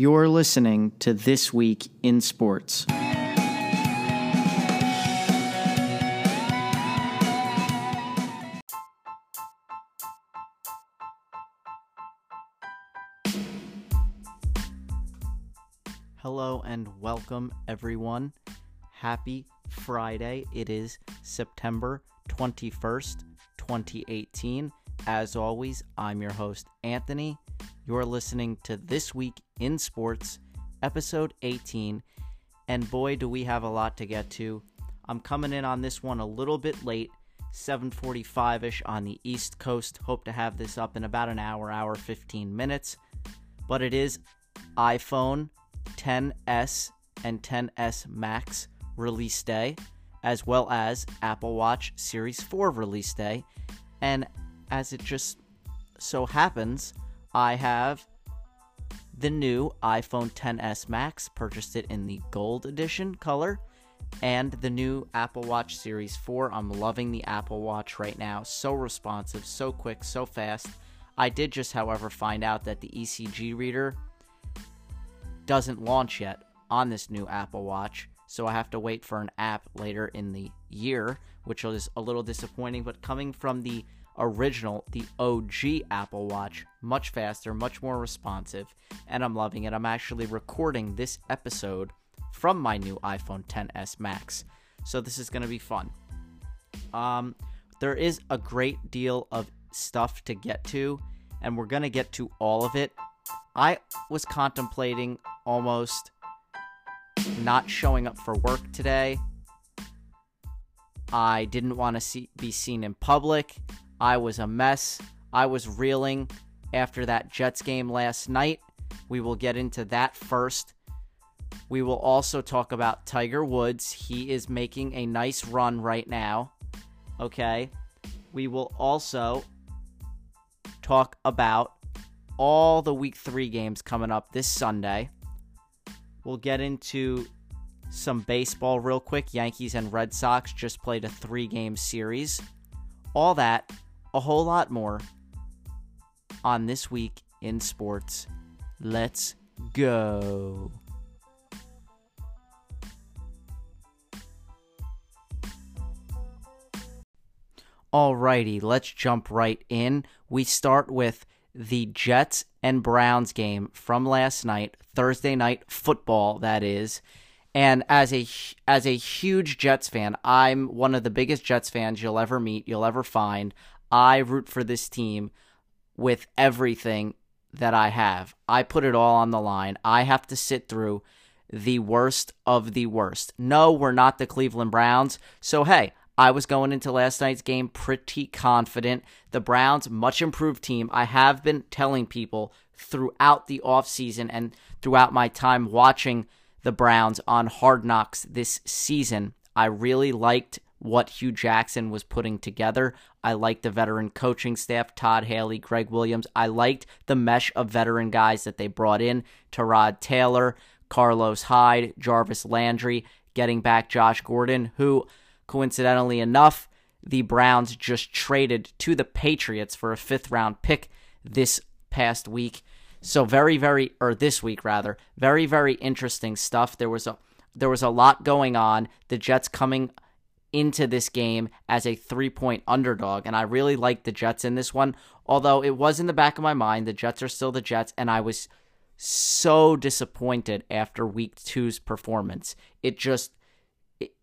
You're listening to This Week in Sports. Hello and welcome, everyone. Happy Friday. It is September 21st, 2018. As always, I'm your host, Anthony. You're listening to This Week in Sports, episode 18. And boy, do we have a lot to get to. I'm coming in on this one a little bit late, 7:45ish on the East Coast. Hope to have this up in about an hour, hour 15 minutes. But it is iPhone 10s and 10s Max release day, as well as Apple Watch Series 4 release day. And as it just so happens, I have the new iPhone 10s Max, purchased it in the gold edition color, and the new Apple Watch Series 4. I'm loving the Apple Watch right now. So responsive, so quick, so fast. I did just, however, find out that the ECG reader doesn't launch yet on this new Apple Watch, so I have to wait for an app later in the year, which is a little disappointing. But coming from the original, the OG Apple Watch, much faster, much more responsive, and I'm loving it. I'm actually recording this episode from my new iPhone 10s Max, so this is going to be fun. Um, there is a great deal of stuff to get to, and we're going to get to all of it. I was contemplating almost not showing up for work today. I didn't want to see, be seen in public. I was a mess. I was reeling after that Jets game last night. We will get into that first. We will also talk about Tiger Woods. He is making a nice run right now. Okay. We will also talk about all the week three games coming up this Sunday. We'll get into some baseball real quick. Yankees and Red Sox just played a three game series. All that, a whole lot more on This Week in Sports. Let's go. Alrighty, let's jump right in. We start with the Jets and Browns game from last night, Thursday night football that is. And as a as a huge Jets fan, I'm one of the biggest Jets fans you'll ever meet, you'll ever find. I root for this team with everything that I have. I put it all on the line. I have to sit through the worst of the worst. No, we're not the Cleveland Browns. So hey, I was going into last night's game pretty confident. The Browns, much improved team. I have been telling people throughout the offseason and throughout my time watching the Browns on Hard Knocks this season. I really liked what Hue Jackson was putting together. I liked the veteran coaching staff, Todd Haley, Gregg Williams. I liked the mesh of veteran guys that they brought in Tyrod Taylor, Carlos Hyde, Jarvis Landry, getting back Josh Gordon, who, coincidentally enough, the Browns just traded to the Patriots for a fifth round pick this past week. So very, very, or this week rather, very, very interesting stuff. There was a there was a lot going on. The Jets coming into this game as a three point underdog, and I really liked the Jets in this one. Although it was in the back of my mind, the Jets are still the Jets, and I was so disappointed after week two's performance. It just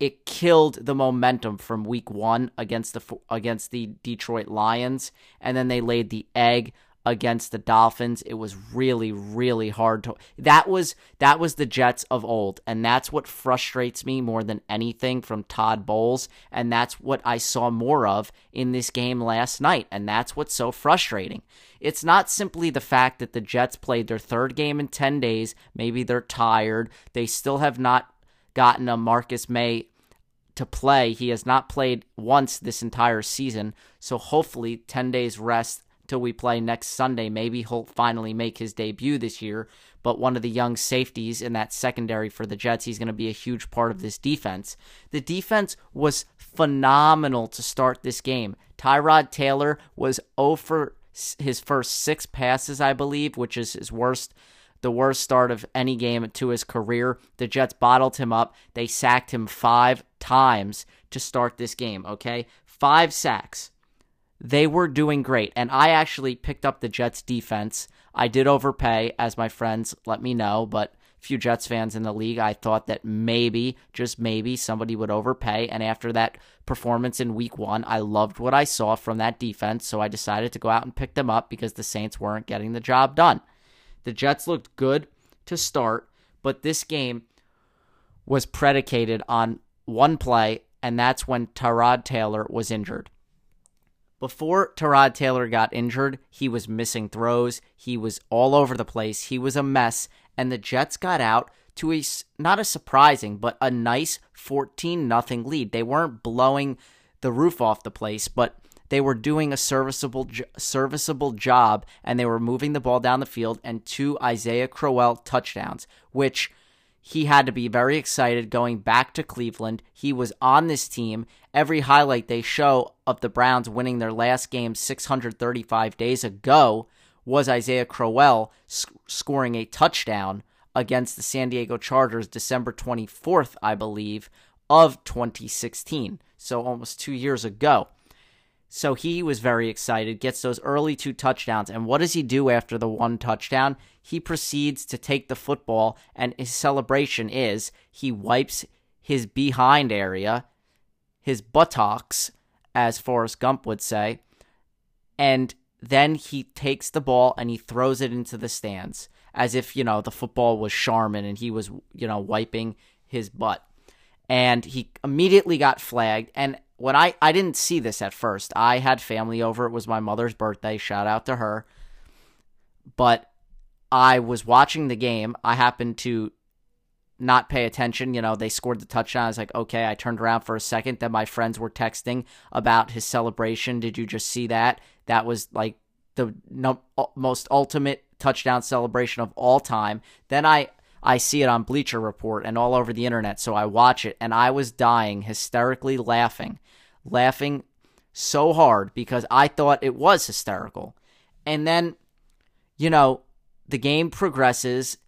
it killed the momentum from week one against the against the Detroit Lions, and then they laid the egg against the Dolphins. It was really really hard to That was that was the Jets of old and that's what frustrates me more than anything from Todd Bowles and that's what I saw more of in this game last night and that's what's so frustrating. It's not simply the fact that the Jets played their third game in 10 days, maybe they're tired, they still have not gotten a Marcus Maye to play. He has not played once this entire season. So hopefully 10 days rest till we play next Sunday. Maybe he'll finally make his debut this year. But one of the young safeties in that secondary for the Jets, he's going to be a huge part of this defense. The defense was phenomenal to start this game. Tyrod Taylor was oh over his first six passes, I believe, which is his worst the worst start of any game to his career. The Jets bottled him up. They sacked him five times to start this game, okay? Five sacks. They were doing great. And I actually picked up the Jets defense. I did overpay, as my friends let me know, but few Jets fans in the league, I thought that maybe, just maybe, somebody would overpay. And after that performance in week one, I loved what I saw from that defense. So I decided to go out and pick them up because the Saints weren't getting the job done. The Jets looked good to start, but this game was predicated on one play, and that's when Tyrod Taylor was injured. Before Tyrod Taylor got injured, he was missing throws. He was all over the place. He was a mess. And the Jets got out to a not a surprising, but a nice 14 nothing lead. They weren't blowing the roof off the place, but they were doing a serviceable serviceable job and they were moving the ball down the field and two Isaiah Crowell touchdowns, which he had to be very excited going back to Cleveland. He was on this team. Every highlight they show of the Browns winning their last game 635 days ago was Isaiah Crowell sc- scoring a touchdown against the San Diego Chargers December 24th, I believe, of 2016. So almost two years ago. So he was very excited, gets those early two touchdowns. And what does he do after the one touchdown? He proceeds to take the football, and his celebration is he wipes his behind area, his buttocks, as Forrest Gump would say, and then he takes the ball and he throws it into the stands as if, you know, the football was Charmin and he was, you know, wiping his butt. And he immediately got flagged. And when I I didn't see this at first. I had family over. It was my mother's birthday. Shout out to her. But I was watching the game. I happened to not pay attention. You know, they scored the touchdown. I was like, okay. I turned around for a second. Then my friends were texting about his celebration. Did you just see that? That was like the no, most ultimate touchdown celebration of all time. Then I I see it on Bleacher Report and all over the internet, so I watch it and I was dying, hysterically laughing, laughing so hard because I thought it was hysterical. And then, you know, the game progresses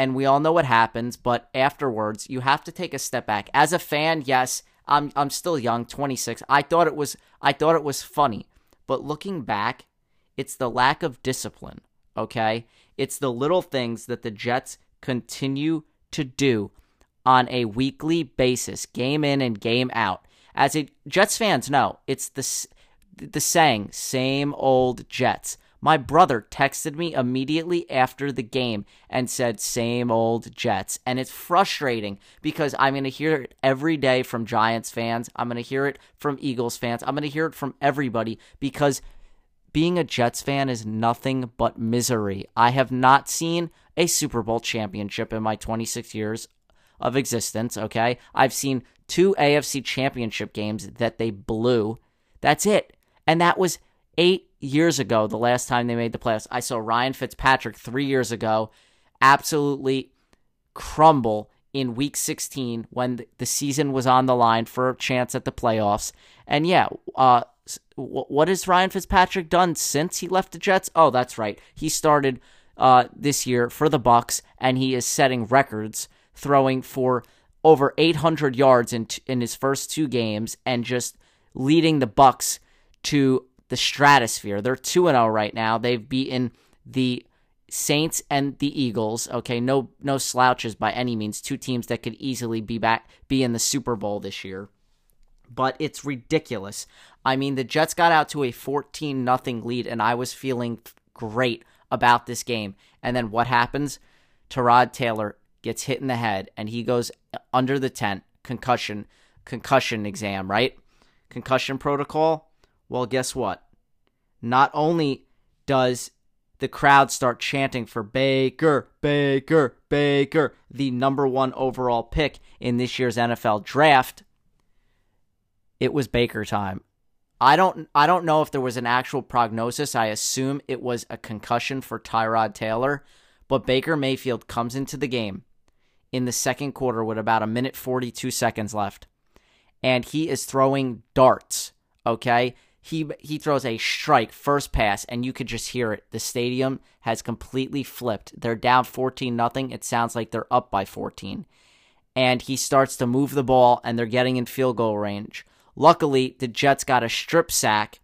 and we all know what happens, but afterwards you have to take a step back. As a fan, yes, I'm I'm still young, 26. I thought it was I thought it was funny. But looking back, it's the lack of discipline, okay? It's the little things that the Jets continue to do on a weekly basis, game in and game out. As a Jets fans know, it's the the saying, same old Jets. My brother texted me immediately after the game and said, same old Jets. And it's frustrating because I'm going to hear it every day from Giants fans. I'm going to hear it from Eagles fans. I'm going to hear it from everybody because being a Jets fan is nothing but misery. I have not seen a Super Bowl championship in my 26 years of existence, okay? I've seen two AFC championship games that they blew. That's it. And that was eight years ago, the last time they made the playoffs. I saw Ryan Fitzpatrick three years ago absolutely crumble in week 16 when the season was on the line for a chance at the playoffs. And yeah, uh, what has Ryan Fitzpatrick done since he left the Jets? Oh, that's right. He started uh, this year for the Bucs, and he is setting records, throwing for over 800 yards in t- in his first two games, and just leading the Bucs to the stratosphere. They're two and zero oh right now. They've beaten the Saints and the Eagles. Okay, no no slouches by any means. Two teams that could easily be back be in the Super Bowl this year. But it's ridiculous. I mean, the Jets got out to a 14 nothing lead and I was feeling great about this game. And then what happens? Tyrod Taylor gets hit in the head and he goes under the tent, concussion concussion exam, right? Concussion protocol. Well, guess what? Not only does the crowd start chanting for Baker, Baker, Baker, the number one overall pick in this year's NFL draft. It was Baker time. I don't I don't know if there was an actual prognosis. I assume it was a concussion for Tyrod Taylor, but Baker Mayfield comes into the game in the second quarter with about a minute 42 seconds left. And he is throwing darts, okay? He he throws a strike first pass and you could just hear it. The stadium has completely flipped. They're down 14 nothing. It sounds like they're up by 14. And he starts to move the ball and they're getting in field goal range. Luckily, the Jets got a strip sack.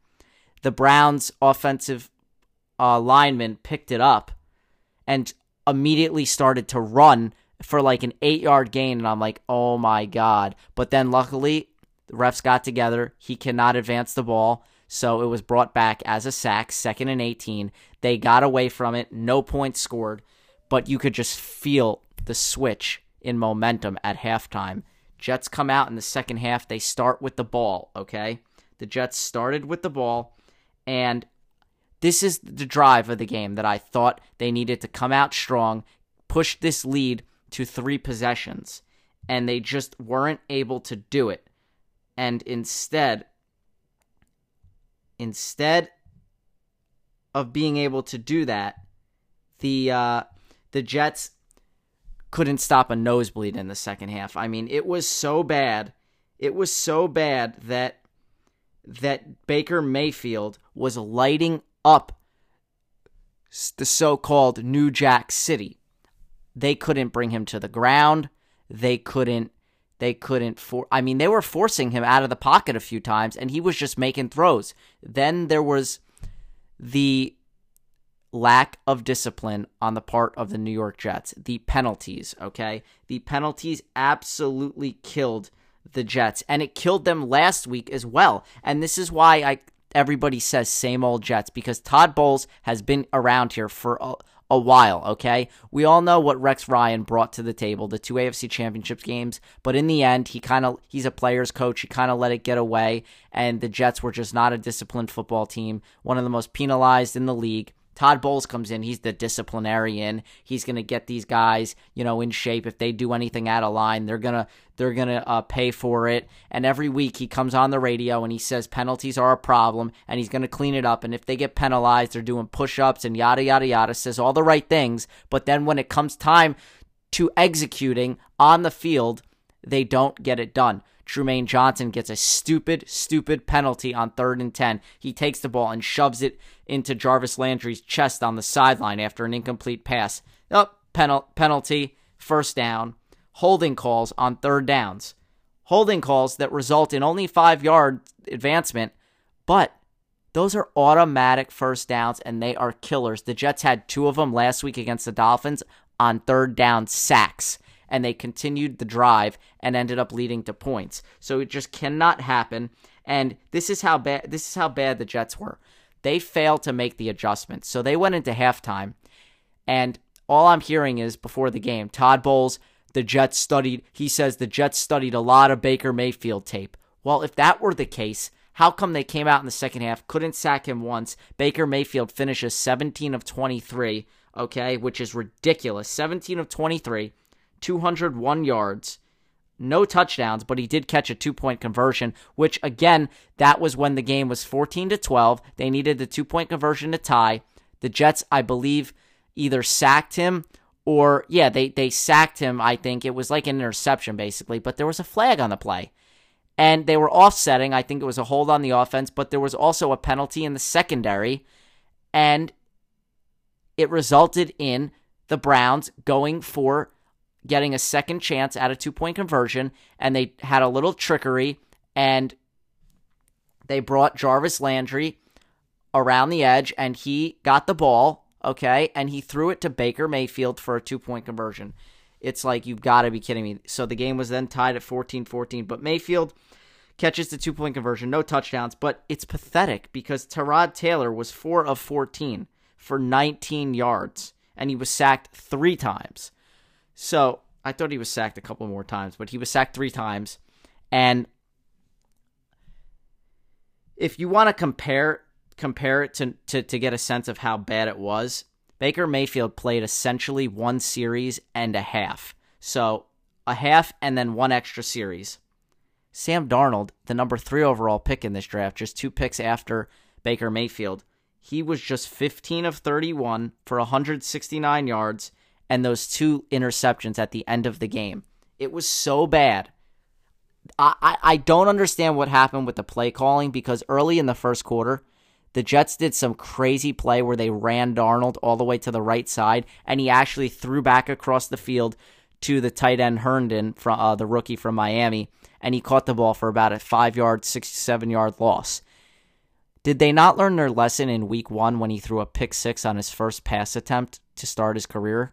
The Browns offensive uh, lineman picked it up and immediately started to run for like an 8-yard gain and I'm like, "Oh my god." But then luckily the refs got together. He cannot advance the ball. So it was brought back as a sack, second and 18. They got away from it, no points scored, but you could just feel the switch in momentum at halftime. Jets come out in the second half. They start with the ball, okay? The Jets started with the ball, and this is the drive of the game that I thought they needed to come out strong, push this lead to three possessions, and they just weren't able to do it and instead instead of being able to do that, the uh, the Jets couldn't stop a nosebleed in the second half. I mean, it was so bad. It was so bad that that Baker Mayfield was lighting up the so-called New Jack City. They couldn't bring him to the ground. They couldn't they couldn't for I mean they were forcing him out of the pocket a few times and he was just making throws. Then there was the lack of discipline on the part of the New York Jets. The penalties, okay? The penalties absolutely killed the Jets and it killed them last week as well. And this is why I everybody says same old Jets because Todd Bowles has been around here for a, a while, okay? We all know what Rex Ryan brought to the table, the two AFC Championships games, but in the end, he kind of he's a player's coach. He kind of let it get away and the Jets were just not a disciplined football team, one of the most penalized in the league. Todd Bowles comes in. He's the disciplinarian. He's going to get these guys, you know, in shape. If they do anything out of line, they're gonna they're gonna uh, pay for it. And every week he comes on the radio and he says penalties are a problem, and he's going to clean it up. And if they get penalized, they're doing push-ups and yada yada yada. Says all the right things, but then when it comes time to executing on the field, they don't get it done. Trumaine Johnson gets a stupid, stupid penalty on third and 10. He takes the ball and shoves it into Jarvis Landry's chest on the sideline after an incomplete pass. Oh, penal- penalty, first down, holding calls on third downs. Holding calls that result in only five yard advancement, but those are automatic first downs and they are killers. The Jets had two of them last week against the Dolphins on third down sacks and they continued the drive and ended up leading to points. So it just cannot happen. And this is how bad this is how bad the Jets were. They failed to make the adjustments. So they went into halftime and all I'm hearing is before the game, Todd Bowles, the Jets studied, he says the Jets studied a lot of Baker Mayfield tape. Well, if that were the case, how come they came out in the second half, couldn't sack him once? Baker Mayfield finishes 17 of 23, okay, which is ridiculous. 17 of 23, 201 yards, no touchdowns, but he did catch a two point conversion, which again, that was when the game was 14 to 12. They needed the two point conversion to tie. The Jets, I believe, either sacked him or, yeah, they, they sacked him. I think it was like an interception basically, but there was a flag on the play. And they were offsetting. I think it was a hold on the offense, but there was also a penalty in the secondary. And it resulted in the Browns going for getting a second chance at a two point conversion, and they had a little trickery, and they brought Jarvis Landry around the edge, and he got the ball, okay, and he threw it to Baker Mayfield for a two point conversion. It's like, you've got to be kidding me. So the game was then tied at 14 14, but Mayfield catches the two point conversion, no touchdowns, but it's pathetic because Tyrod Taylor was 4 of 14 for 19 yards, and he was sacked three times. So I thought he was sacked a couple more times, but he was sacked three times. And if you want to compare compare it to, to, to get a sense of how bad it was, Baker Mayfield played essentially one series and a half. So a half and then one extra series. Sam Darnold, the number three overall pick in this draft, just two picks after Baker Mayfield, he was just 15 of 31 for 169 yards and those two interceptions at the end of the game. It was so bad. I, I don't understand what happened with the play calling because early in the first quarter, the Jets did some crazy play where they ran Darnold all the way to the right side, and he actually threw back across the field to the tight end Herndon, from uh, the rookie from Miami, and he caught the ball for about a five yard, 67 yard loss. Did they not learn their lesson in week one when he threw a pick six on his first pass attempt to start his career?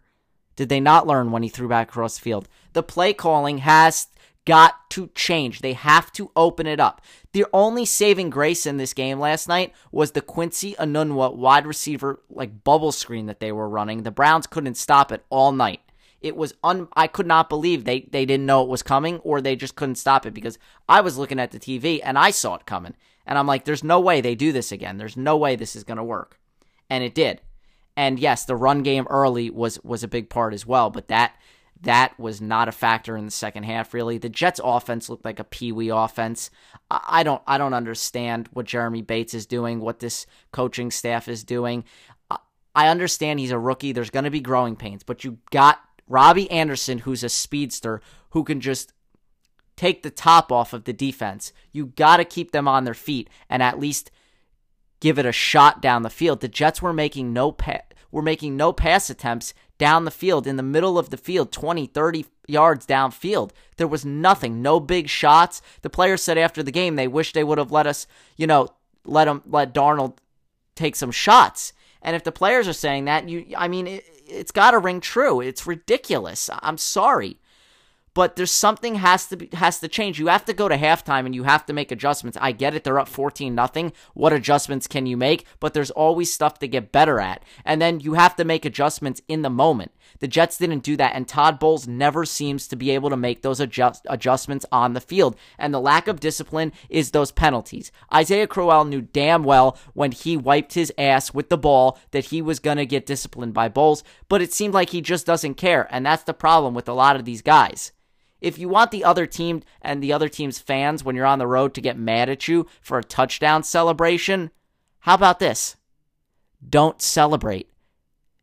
Did they not learn when he threw back across the field? The play calling has got to change. They have to open it up. The only saving grace in this game last night was the Quincy Enunwa wide receiver like bubble screen that they were running. The Browns couldn't stop it all night. It was un I could not believe they they didn't know it was coming or they just couldn't stop it because I was looking at the TV and I saw it coming. And I'm like there's no way they do this again. There's no way this is going to work. And it did. And yes, the run game early was was a big part as well, but that that was not a factor in the second half really. The Jets offense looked like a pee-wee offense. I don't I don't understand what Jeremy Bates is doing, what this coaching staff is doing. I understand he's a rookie. There's going to be growing pains, but you got Robbie Anderson who's a speedster who can just take the top off of the defense. You got to keep them on their feet and at least give it a shot down the field. The Jets were making no pa- were making no pass attempts down the field in the middle of the field, 20, 30 yards downfield. There was nothing, no big shots. The players said after the game they wish they would have let us, you know, let him let Darnold take some shots. And if the players are saying that, you I mean it, it's got to ring true. It's ridiculous. I'm sorry but there's something has to be, has to change. You have to go to halftime and you have to make adjustments. I get it; they're up 14 nothing. What adjustments can you make? But there's always stuff to get better at, and then you have to make adjustments in the moment. The Jets didn't do that, and Todd Bowles never seems to be able to make those adjust, adjustments on the field. And the lack of discipline is those penalties. Isaiah Crowell knew damn well when he wiped his ass with the ball that he was going to get disciplined by Bowles, but it seemed like he just doesn't care, and that's the problem with a lot of these guys. If you want the other team and the other team's fans when you're on the road to get mad at you for a touchdown celebration, how about this? Don't celebrate.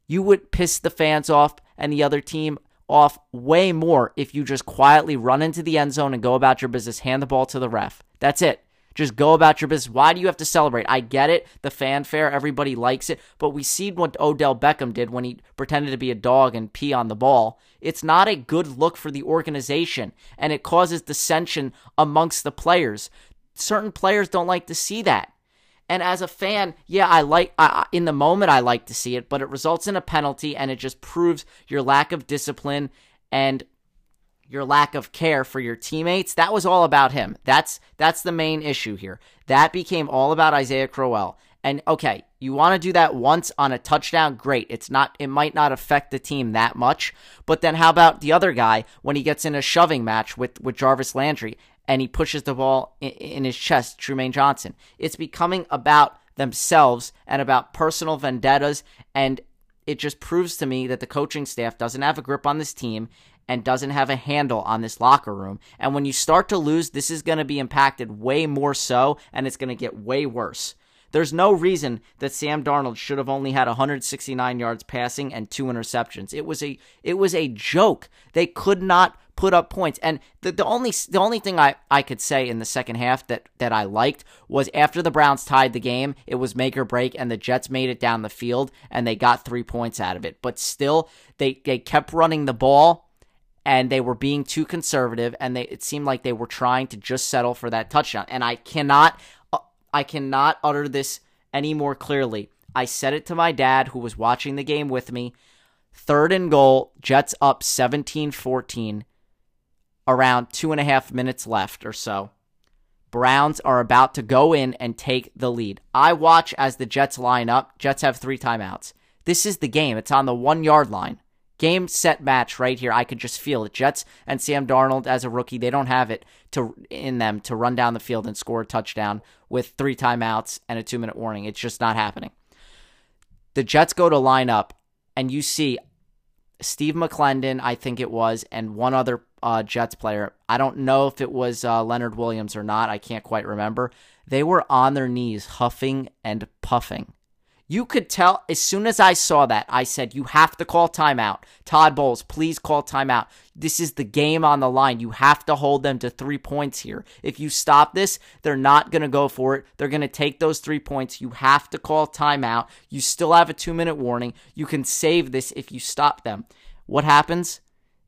You would piss the fans off and the other team off way more if you just quietly run into the end zone and go about your business, hand the ball to the ref. That's it. Just go about your business. Why do you have to celebrate? I get it, the fanfare, everybody likes it, but we see what Odell Beckham did when he pretended to be a dog and pee on the ball. It's not a good look for the organization, and it causes dissension amongst the players. Certain players don't like to see that. And as a fan, yeah, I like I, in the moment I like to see it, but it results in a penalty and it just proves your lack of discipline and your lack of care for your teammates. That was all about him. That's that's the main issue here. That became all about Isaiah Crowell. And okay, you want to do that once on a touchdown, great. It's not it might not affect the team that much, but then how about the other guy when he gets in a shoving match with with Jarvis Landry and he pushes the ball in, in his chest, Trumaine Johnson. It's becoming about themselves and about personal vendettas and it just proves to me that the coaching staff doesn't have a grip on this team and doesn't have a handle on this locker room. And when you start to lose, this is going to be impacted way more so, and it's going to get way worse. There's no reason that Sam Darnold should have only had 169 yards passing and two interceptions. It was a it was a joke. They could not put up points. And the, the only the only thing I, I could say in the second half that, that I liked was after the Browns tied the game, it was make or break, and the Jets made it down the field and they got three points out of it. But still, they, they kept running the ball and they were being too conservative and they it seemed like they were trying to just settle for that touchdown and I cannot uh, I cannot utter this any more clearly. I said it to my dad who was watching the game with me. Third and goal, Jets up 17 14, around two and a half minutes left or so. Browns are about to go in and take the lead. I watch as the Jets line up. Jets have three timeouts. This is the game. It's on the one yard line. Game set match right here. I could just feel it. Jets and Sam Darnold as a rookie, they don't have it to in them to run down the field and score a touchdown with three timeouts and a two minute warning. It's just not happening. The Jets go to line up, and you see Steve McLendon, I think it was, and one other uh, Jets player. I don't know if it was uh, Leonard Williams or not. I can't quite remember. They were on their knees, huffing and puffing You could tell as soon as I saw that, I said, You have to call timeout. Todd Bowles, please call timeout. This is the game on the line. You have to hold them to three points here. If you stop this, they're not going to go for it. They're going to take those three points. You have to call timeout. You still have a two minute warning. You can save this if you stop them. What happens?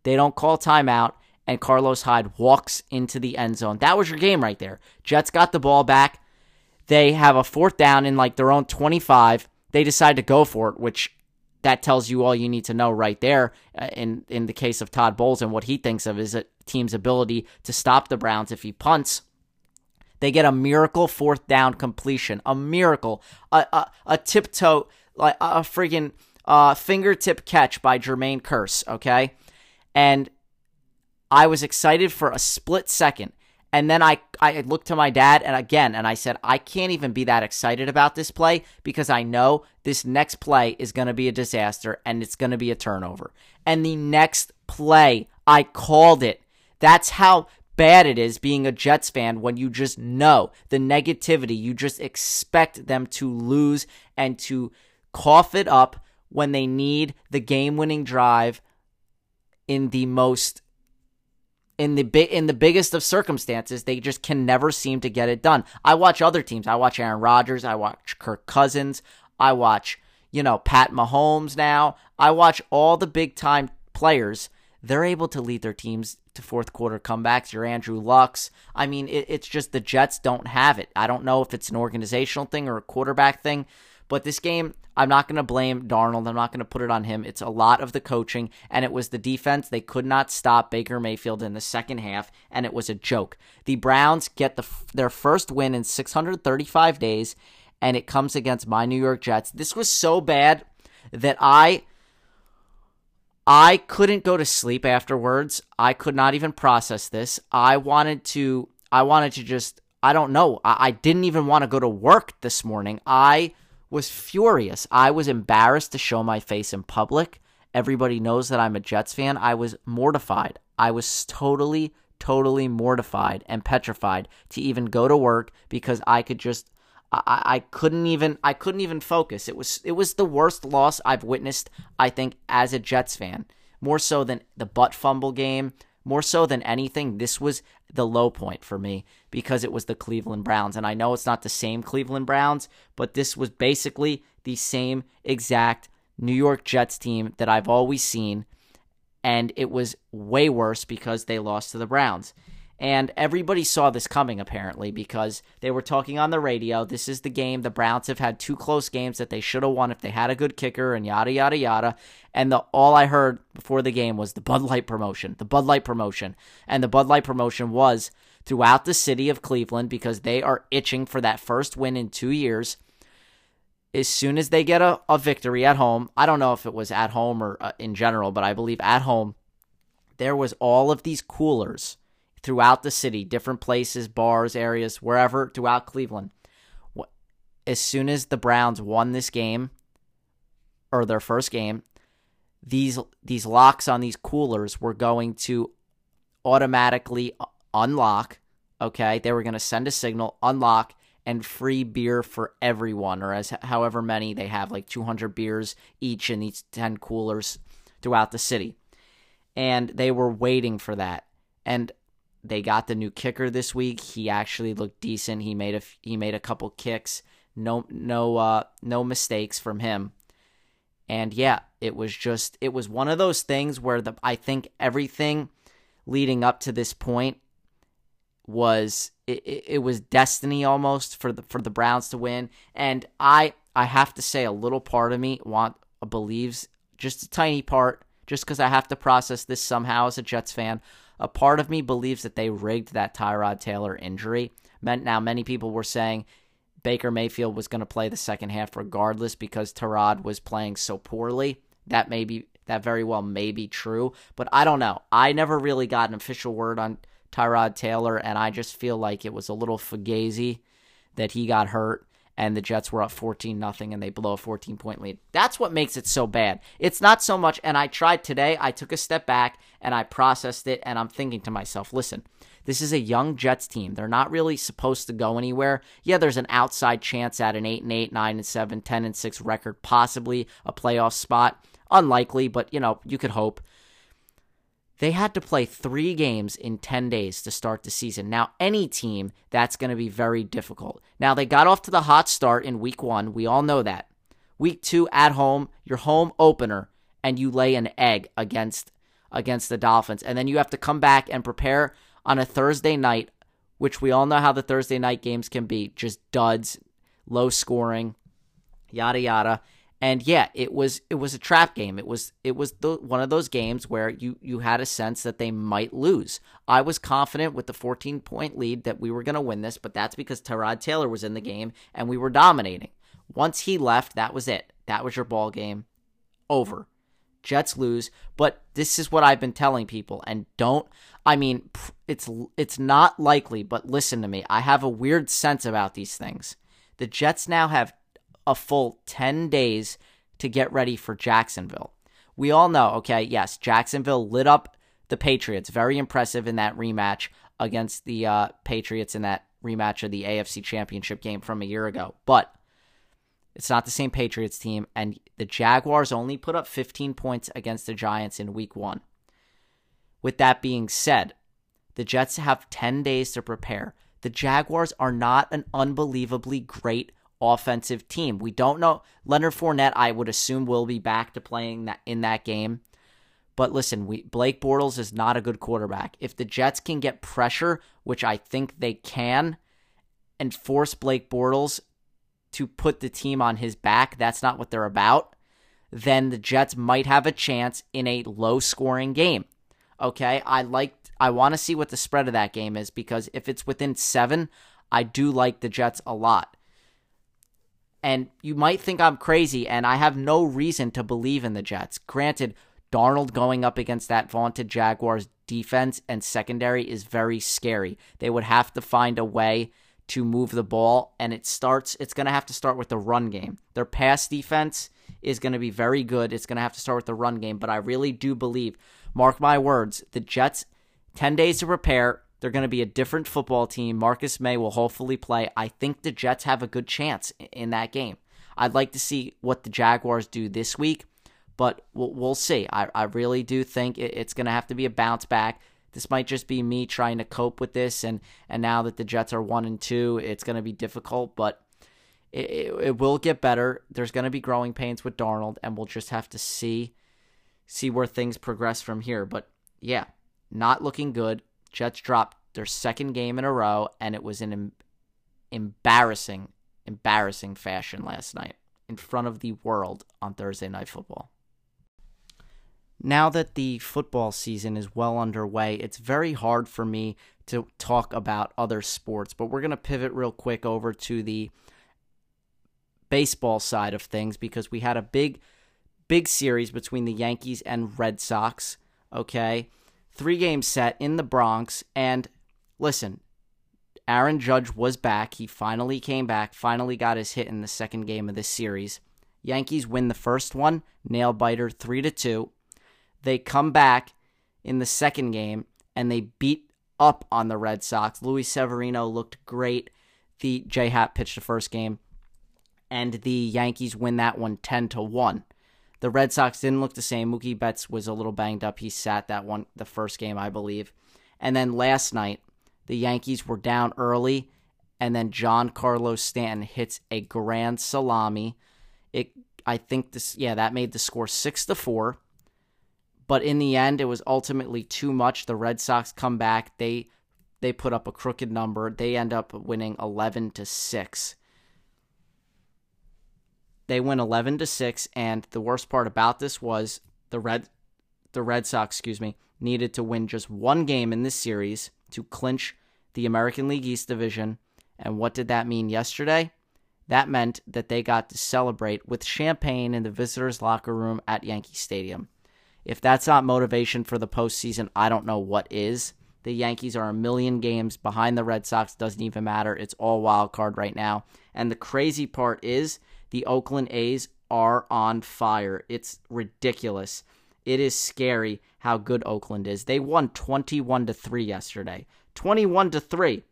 They don't call timeout, and Carlos Hyde walks into the end zone. That was your game right there. Jets got the ball back. They have a fourth down in like their own 25 they decide to go for it, which that tells you all you need to know right there uh, in in the case of Todd Bowles and what he thinks of his team's ability to stop the Browns if he punts. They get a miracle fourth down completion, a miracle, a a, a tiptoe like a freaking uh, fingertip catch by Jermaine Kearse. okay? And I was excited for a split second and then I, I looked to my dad and again, and I said, I can't even be that excited about this play because I know this next play is going to be a disaster and it's going to be a turnover. And the next play, I called it. That's how bad it is being a Jets fan when you just know the negativity. You just expect them to lose and to cough it up when they need the game winning drive in the most in the bi- in the biggest of circumstances, they just can never seem to get it done. I watch other teams. I watch Aaron Rodgers. I watch Kirk Cousins. I watch you know Pat Mahomes. Now I watch all the big time players. They're able to lead their teams to fourth quarter comebacks. Your Andrew Lucks. I mean, it, it's just the Jets don't have it. I don't know if it's an organizational thing or a quarterback thing, but this game, I'm not going to blame Darnold. I'm not going to put it on him. It's a lot of the coaching, and it was the defense. They could not stop Baker Mayfield in the second half, and it was a joke. The Browns get the, their first win in 635 days, and it comes against my New York Jets. This was so bad that I. I couldn't go to sleep afterwards. I could not even process this. I wanted to I wanted to just I don't know. I, I didn't even want to go to work this morning. I was furious. I was embarrassed to show my face in public. Everybody knows that I'm a Jets fan. I was mortified. I was totally, totally mortified and petrified to even go to work because I could just I, I couldn't even I couldn't even focus. It was it was the worst loss I've witnessed, I think, as a Jets fan. More so than the butt fumble game, more so than anything, this was the low point for me because it was the Cleveland Browns. And I know it's not the same Cleveland Browns, but this was basically the same exact New York Jets team that I've always seen. And it was way worse because they lost to the Browns. And everybody saw this coming, apparently, because they were talking on the radio. This is the game. The Browns have had two close games that they should have won if they had a good kicker, and yada, yada, yada. And the, all I heard before the game was the Bud Light promotion, the Bud Light promotion. And the Bud Light promotion was throughout the city of Cleveland because they are itching for that first win in two years. As soon as they get a, a victory at home, I don't know if it was at home or uh, in general, but I believe at home, there was all of these coolers throughout the city, different places, bars, areas, wherever throughout Cleveland. As soon as the Browns won this game or their first game, these these locks on these coolers were going to automatically unlock, okay? They were going to send a signal, unlock and free beer for everyone or as however many they have like 200 beers each in these 10 coolers throughout the city. And they were waiting for that. And they got the new kicker this week. He actually looked decent. He made a he made a couple kicks. No no uh no mistakes from him. And yeah, it was just it was one of those things where the I think everything leading up to this point was it, it was destiny almost for the for the Browns to win. And I I have to say a little part of me want believes just a tiny part just because I have to process this somehow as a Jets fan a part of me believes that they rigged that Tyrod Taylor injury. Now, many people were saying Baker Mayfield was going to play the second half regardless because Tyrod was playing so poorly. That may be that very well may be true, but I don't know. I never really got an official word on Tyrod Taylor, and I just feel like it was a little fugazi that he got hurt. and the Jets were up 14 nothing and they blow a 14 point lead. That's what makes it so bad. It's not so much and I tried today, I took a step back and I processed it and I'm thinking to myself, listen, this is a young Jets team. They're not really supposed to go anywhere. Yeah, there's an outside chance at an 8 and 8, 9 and 7, 10 and 6 record, possibly a playoff spot. Unlikely, but you know, you could hope. They had to play three games in 10 days to start the season. Now, any team, that's going to be very difficult. Now, they got off to the hot start in week one. We all know that. Week two, at home, your home opener, and you lay an egg against against the Dolphins. And then you have to come back and prepare on a Thursday night, which we all know how the Thursday night games can be just duds, low scoring, yada yada. And yeah, it was it was a trap game. It was it was the, one of those games where you you had a sense that they might lose. I was confident with the 14 point lead that we were going to win this, but that's because Tyrod Taylor was in the game and we were dominating. Once he left, that was it. That was your ball game. Over. Jets lose, but this is what I've been telling people and don't I mean it's it's not likely, but listen to me. I have a weird sense about these things. The Jets now have a full 10 days to get ready for Jacksonville. We all know, okay, yes, Jacksonville lit up the Patriots. Very impressive in that rematch against the uh, Patriots in that rematch of the AFC Championship game from a year ago. But it's not the same Patriots team, and the Jaguars only put up 15 points against the Giants in week one. With that being said, the Jets have 10 days to prepare. The Jaguars are not an unbelievably great offensive team. We don't know. Leonard Fournette, I would assume, will be back to playing that in that game. But listen, we, Blake Bortles is not a good quarterback. If the Jets can get pressure, which I think they can, and force Blake Bortles to put the team on his back, that's not what they're about, then the Jets might have a chance in a low scoring game. Okay, I like I want to see what the spread of that game is because if it's within 7, I do like the Jets a lot. And you might think I'm crazy, and I have no reason to believe in the Jets. Granted, Darnold going up against that vaunted Jaguars defense and secondary is very scary. They would have to find a way to move the ball, and it starts. It's going to have to start with the run game. Their pass defense is going to be very good. It's going to have to start with the run game, but I really do believe, mark my words, the Jets, 10 days to prepare. They're going to be a different football team. Marcus Maye will hopefully play. I think the Jets have a good chance in that game. I'd like to see what the Jaguars do this week, but we'll, we'll see. I, I really do think it's going to have to be a bounce back. This might just be me trying to cope with this, and and now that the Jets are one and two, it's going to be difficult, but it, it, it will get better. There's going to be growing pains with Darnold, and we'll just have to see see where things progress from here. But yeah, not looking good. Jets dropped their second game in a row, and it was in em- embarrassing, embarrassing fashion last night in front of the world on Thursday Night Football. Now that the football season is well underway, it's very hard for me to talk about other sports, but we're going to pivot real quick over to the baseball side of things because we had a big, big series between the Yankees and Red Sox. Okay three game set in the Bronx. And listen, Aaron Judge was back. He finally came back, finally got his hit in the second game of this series. Yankees win the first one, nail biter 3 to 2. They come back in the second game and they beat up on the Red Sox. Luis Severino looked great. J.A. Happ pitched the first game and the Yankees win that one 10 to 1. The Red Sox didn't look the same. Mookie Betts was a little banged up. He sat that one the first game, I believe. And then last night, the Yankees were down early, and then Giancarlo Stanton hits a grand salami. It I think this yeah, that made the score six to four. But in the end, it was ultimately too much. The Red Sox come back. They they put up a crooked number. They end up winning eleven to six. They went 11 to 6 and the worst part about this was the Red the Red Sox, excuse me, needed to win just one game in this series to clinch the American League East division. And what did that mean yesterday? That meant that they got to celebrate with champagne in the visitors' locker room at Yankee Stadium. If that's not motivation for the postseason, I don't know what is. The Yankees are a million games behind the Red Sox. Doesn't even matter. It's all wild card right now. And the crazy part is the Oakland A's are on fire. It's ridiculous. It is scary how good Oakland is. They won 21 to 3 yesterday. 21 to 3.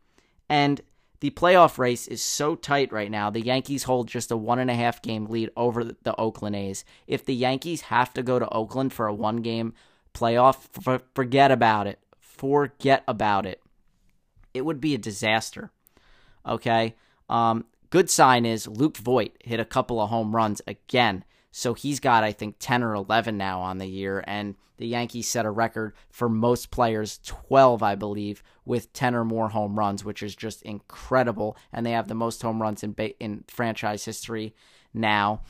And the playoff race is so tight right now. The Yankees hold just a one and a half game lead over the Oakland A's. If the Yankees have to go to Oakland for a one game playoff, forget about it. Forget about it. It would be a disaster. Okay. Um, good sign is Luke Voit hit a couple of home runs again. So he's got, I think, 10 or 11 now on the year. And the Yankees set a record for most players, 12, I believe, with 10 or more home runs, which is just incredible. And they have the most home runs in, ba- in franchise history now,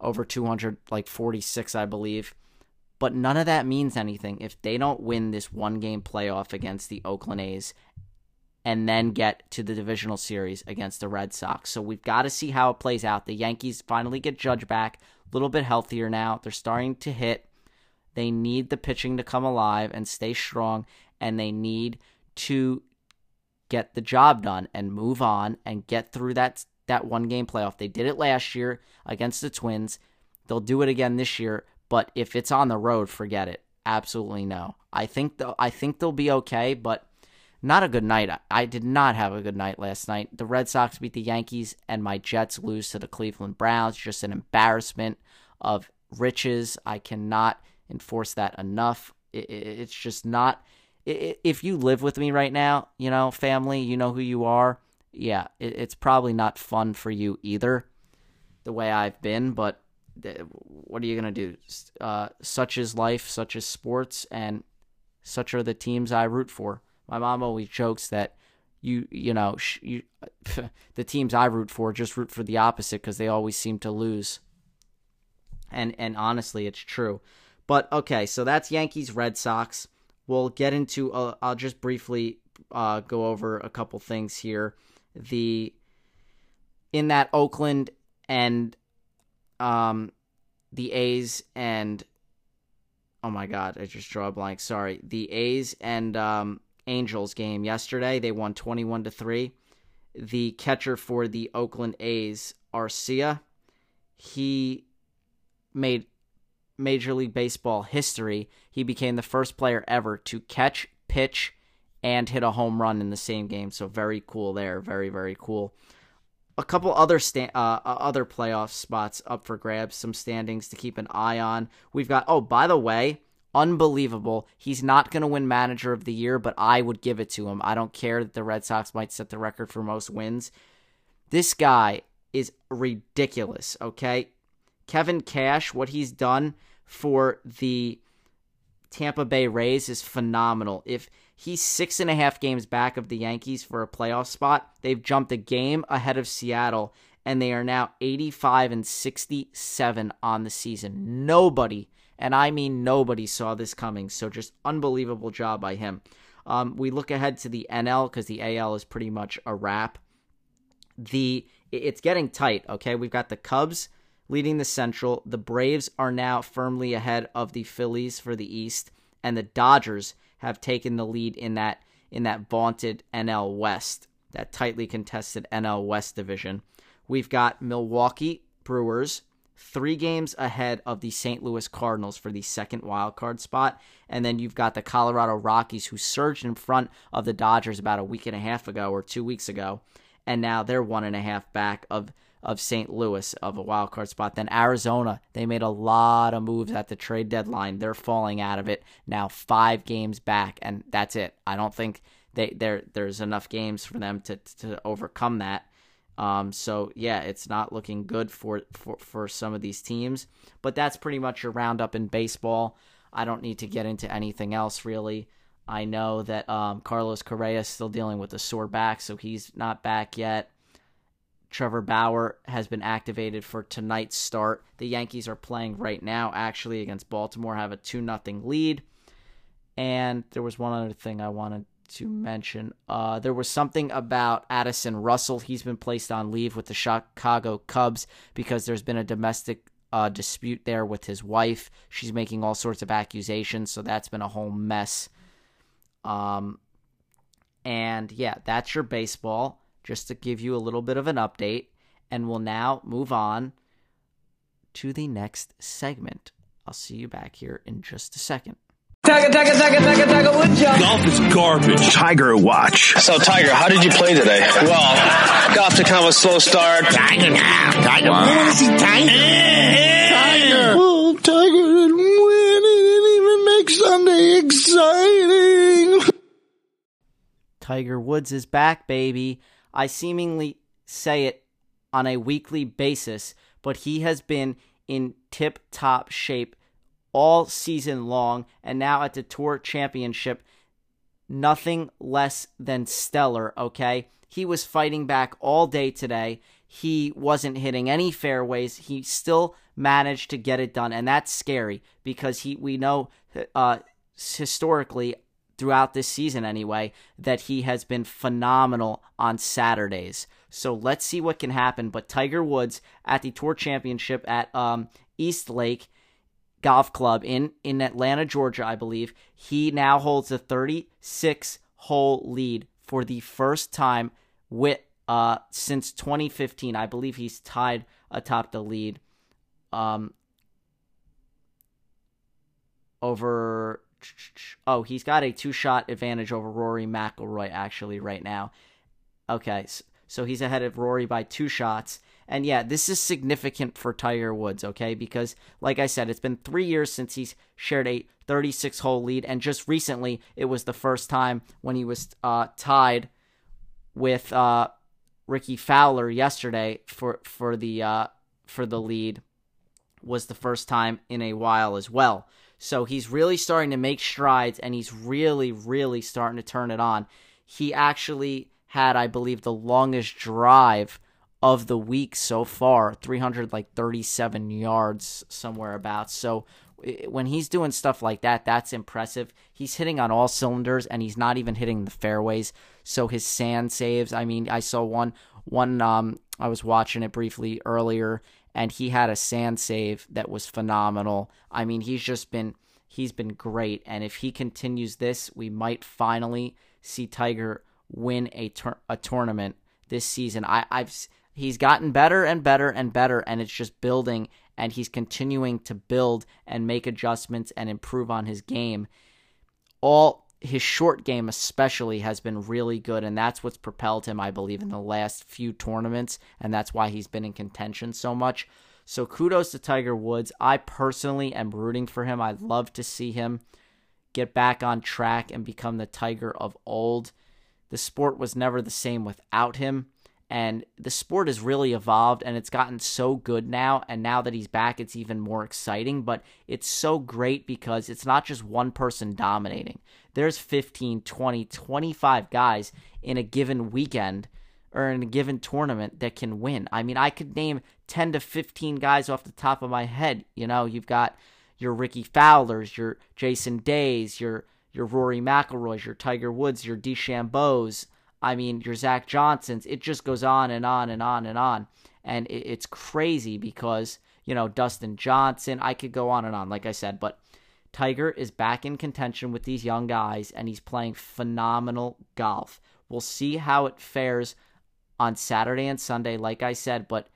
over 200, like 46, I believe. But none of that means anything if they don't win this one game playoff against the Oakland A's and then get to the divisional series against the Red Sox. So we've got to see how it plays out. The Yankees finally get Judge back a little bit healthier now. They're starting to hit. They need the pitching to come alive and stay strong, and they need to get the job done and move on and get through that that one game playoff. They did it last year against the Twins. They'll do it again this year, but if it's on the road, forget it. Absolutely no. I think th- I think they'll be okay, but not a good night. I did not have a good night last night. The Red Sox beat the Yankees, and my Jets lose to the Cleveland Browns. Just an embarrassment of riches. I cannot enforce that enough. it's just not. if you live with me right now, you know, family, you know who you are. Yeah, it's probably not fun for you either, the way I've been. But what are you gonna do? Uh, such is life, such is sports, and such are the teams I root for. My mom always jokes that you you know sh- you, the teams I root for just root for the opposite because they always seem to lose. And and honestly, it's true. But okay, so that's Yankees Red Sox. We'll get into. Uh, I'll just briefly uh, go over a couple things here. The in that Oakland and um the A's and oh my god, I just draw a blank. Sorry, the A's and um Angels game yesterday. They won 21 to 3. The catcher for the Oakland A's, Arcia, he made Major League Baseball history. He became the first player ever to catch, pitch, and hit a home run in the same game. So very cool there. Very very cool. A couple other sta- uh, uh other playoff spots up for grabs. Some standings to keep an eye on. We've got. Oh, by the way, unbelievable. He's not going to win manager of the year, but I would give it to him. I don't care that the Red Sox might set the record for most wins. This guy is ridiculous, okay? Kevin Cash, what he's done for the Tampa Bay Rays is phenomenal. If he's six and a half games back of the Yankees for a playoff spot, they've jumped a game ahead of Seattle, and they are now 85 and 67 on the season. Nobody and I mean nobody saw this coming. So just unbelievable job by him. Um, we look ahead to the NL because the AL is pretty much a wrap. The it's getting tight. Okay, we've got the Cubs leading the Central. The Braves are now firmly ahead of the Phillies for the East, and the Dodgers have taken the lead in that in that vaunted NL West, that tightly contested NL West division. We've got Milwaukee Brewers three games ahead of the St. Louis Cardinals for the second wild card spot. And then you've got the Colorado Rockies, who surged in front of the Dodgers about a week and a half ago or two weeks ago. And now they're one and a half back of, of St. Louis of a wild card spot. Then Arizona, they made a lot of moves at the trade deadline. They're falling out of it now, five games back, and that's it. I don't think they there there's enough games for them to to overcome that. Um, so yeah, it's not looking good for, for for some of these teams. But that's pretty much your roundup in baseball. I don't need to get into anything else really. I know that um, Carlos Correa is still dealing with a sore back, so he's not back yet. Trevor Bauer has been activated for tonight's start. The Yankees are playing right now, actually, against Baltimore, have a 2 0 lead. And there was one other thing I wanted to mention. Uh, there was something about Addison Russell. He's been placed on leave with the Chicago Cubs because there's been a domestic uh, dispute there with his wife. She's making all sorts of accusations, so that's been a whole mess. Um, And yeah, that's your baseball, just to give you a little bit of an update. And we'll now move on to the next segment. I'll see you back here in just a second. Tiger, tiger, tiger, tiger, tiger, wood jump. Golf is garbage. Tiger Watch. So, Tiger, how did you play today? Well, got off to kind of a slow start. Tiger now. Tiger. Wow. We want to see Tiger. Tiger. Oh, Tiger didn't win. It didn't even make Sunday exciting. Tiger Woods is back, baby. I seemingly say it on a weekly basis, but he has been in tip top shape all season long, and now at the Tour Championship, nothing less than stellar, okay? He was fighting back all day today. He wasn't hitting any fairways. He still managed to get it done, and that's scary because he we know uh, historically throughout this season anyway that he has been phenomenal on Saturdays. So let's see what can happen. But Tiger Woods at the Tour Championship at um, East Lake Golf Club in in Atlanta, Georgia, I believe, he now holds a 36 hole lead for the first time with uh since 2015. I believe he's tied atop the lead um over oh he's got a two shot advantage over Rory McIlroy actually right now. Okay, so he's ahead of Rory by two shots. And yeah, this is significant for Tiger Woods, okay? Because, like I said, it's been three years since he's shared a 36 hole lead. And just recently, it was the first time when he was uh, tied with uh, Rickie Fowler yesterday for, for, the, uh, for the lead, was the first time in a while as well. So he's really starting to make strides and he's really, really starting to turn it on. He actually had, I believe, the longest drive of the week so far 300 like 37 yards somewhere about. So when he's doing stuff like that that's impressive. He's hitting on all cylinders and he's not even hitting the fairways. So his sand saves i mean i saw one one um i was watching it briefly earlier and he had a sand save that was phenomenal. I mean he's just been he's been great and if he continues this we might finally see tiger win a tur- a tournament this season. I i've he's gotten better and better and better and it's just building and he's continuing to build and make adjustments and improve on his game. All his short game especially has been really good and that's what's propelled him i believe in the last few tournaments and that's why he's been in contention so much. So kudos to tiger woods. I personally am rooting for him. I'd love to see him get back on track and become the tiger of old. The sport was never the same without him and the sport has really evolved and it's gotten so good now and now that he's back it's even more exciting. But it's so great because it's not just one person dominating. There's 15 20 25 guys in a given weekend or in a given tournament that can win. I mean i could name 10 to 15 guys off the top of my head. You know you've got your Rickie fowlers your jason days your your rory mcilroys your tiger woods your DeChambeaus I mean, your Zach Johnsons, it just goes on and on and on and on. And it's crazy because, you know, Dustin Johnson, I could go on and on, like I said, but Tiger is back in contention with these young guys and he's playing phenomenal golf. We'll see how it fares on Saturday and Sunday, like I said, but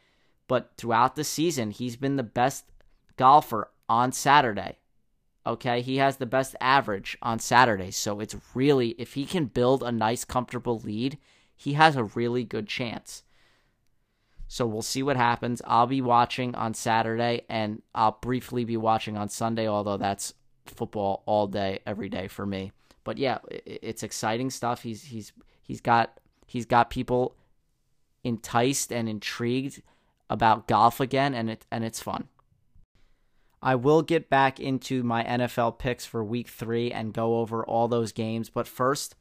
but throughout the season, he's been the best golfer on Saturday. Okay, he has the best average on Saturdays. So it's really, if he can build a nice, comfortable lead, he has a really good chance. So we'll see what happens. I'll be watching on Saturday and I'll briefly be watching on Sunday, although that's football all day, every day for me. But yeah, it's exciting stuff. He's he's he's got he's got people enticed and intrigued about golf again, and it and it's fun. I will get back into my NFL picks for week three and go over all those games. But first,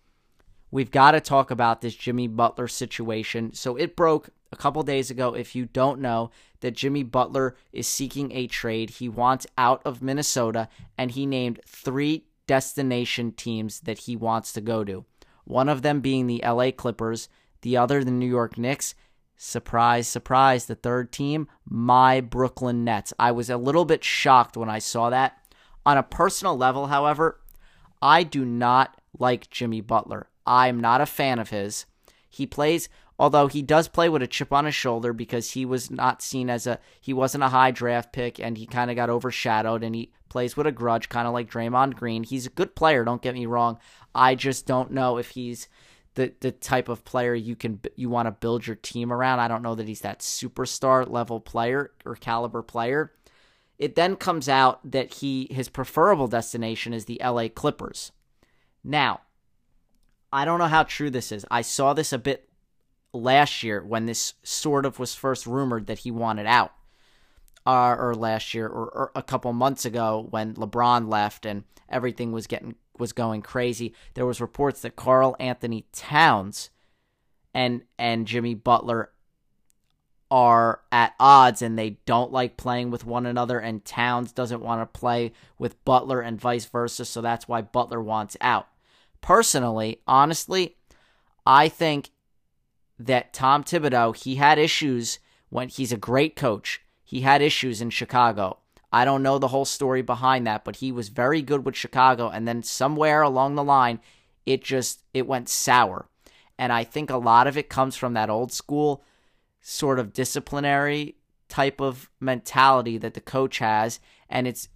we've got to talk about this Jimmy Butler situation. So it broke a couple days ago. If you don't know, that Jimmy Butler is seeking a trade. He wants out of Minnesota, and he named three destination teams that he wants to go to. One of them being the LA Clippers, the other, the New York Knicks, Surprise, surprise, the third team, my Brooklyn Nets. I was a little bit shocked when I saw that. On a personal level, however, I do not like Jimmy Butler. I'm not a fan of his. He plays, although he does play with a chip on his shoulder because he was not seen as a, he wasn't a high draft pick and he kind of got overshadowed and he plays with a grudge, kind of like Draymond Green. He's a good player, don't get me wrong. I just don't know if he's the the type of player you can you want to build your team around. I don't know that he's that superstar level player or caliber player. It then comes out that he his preferable destination is the LA Clippers. Now, I don't know how true this is. I saw this a bit last year when this sort of was first rumored that he wanted out. Uh, or last year or, or a couple months ago when LeBron left and everything was getting was going crazy. There was reports that Karl-Anthony Towns and and Jimmy Butler are at odds and they don't like playing with one another and Towns doesn't want to play with Butler and vice versa, so that's why Butler wants out. Personally, honestly, I think that Tom Thibodeau, he had issues when he's a great coach. He had issues in Chicago. I don't know the whole story behind that, but he was very good with Chicago and then somewhere along the line it just it went sour. And I think a lot of it comes from that old school sort of disciplinary type of mentality that the coach has and it's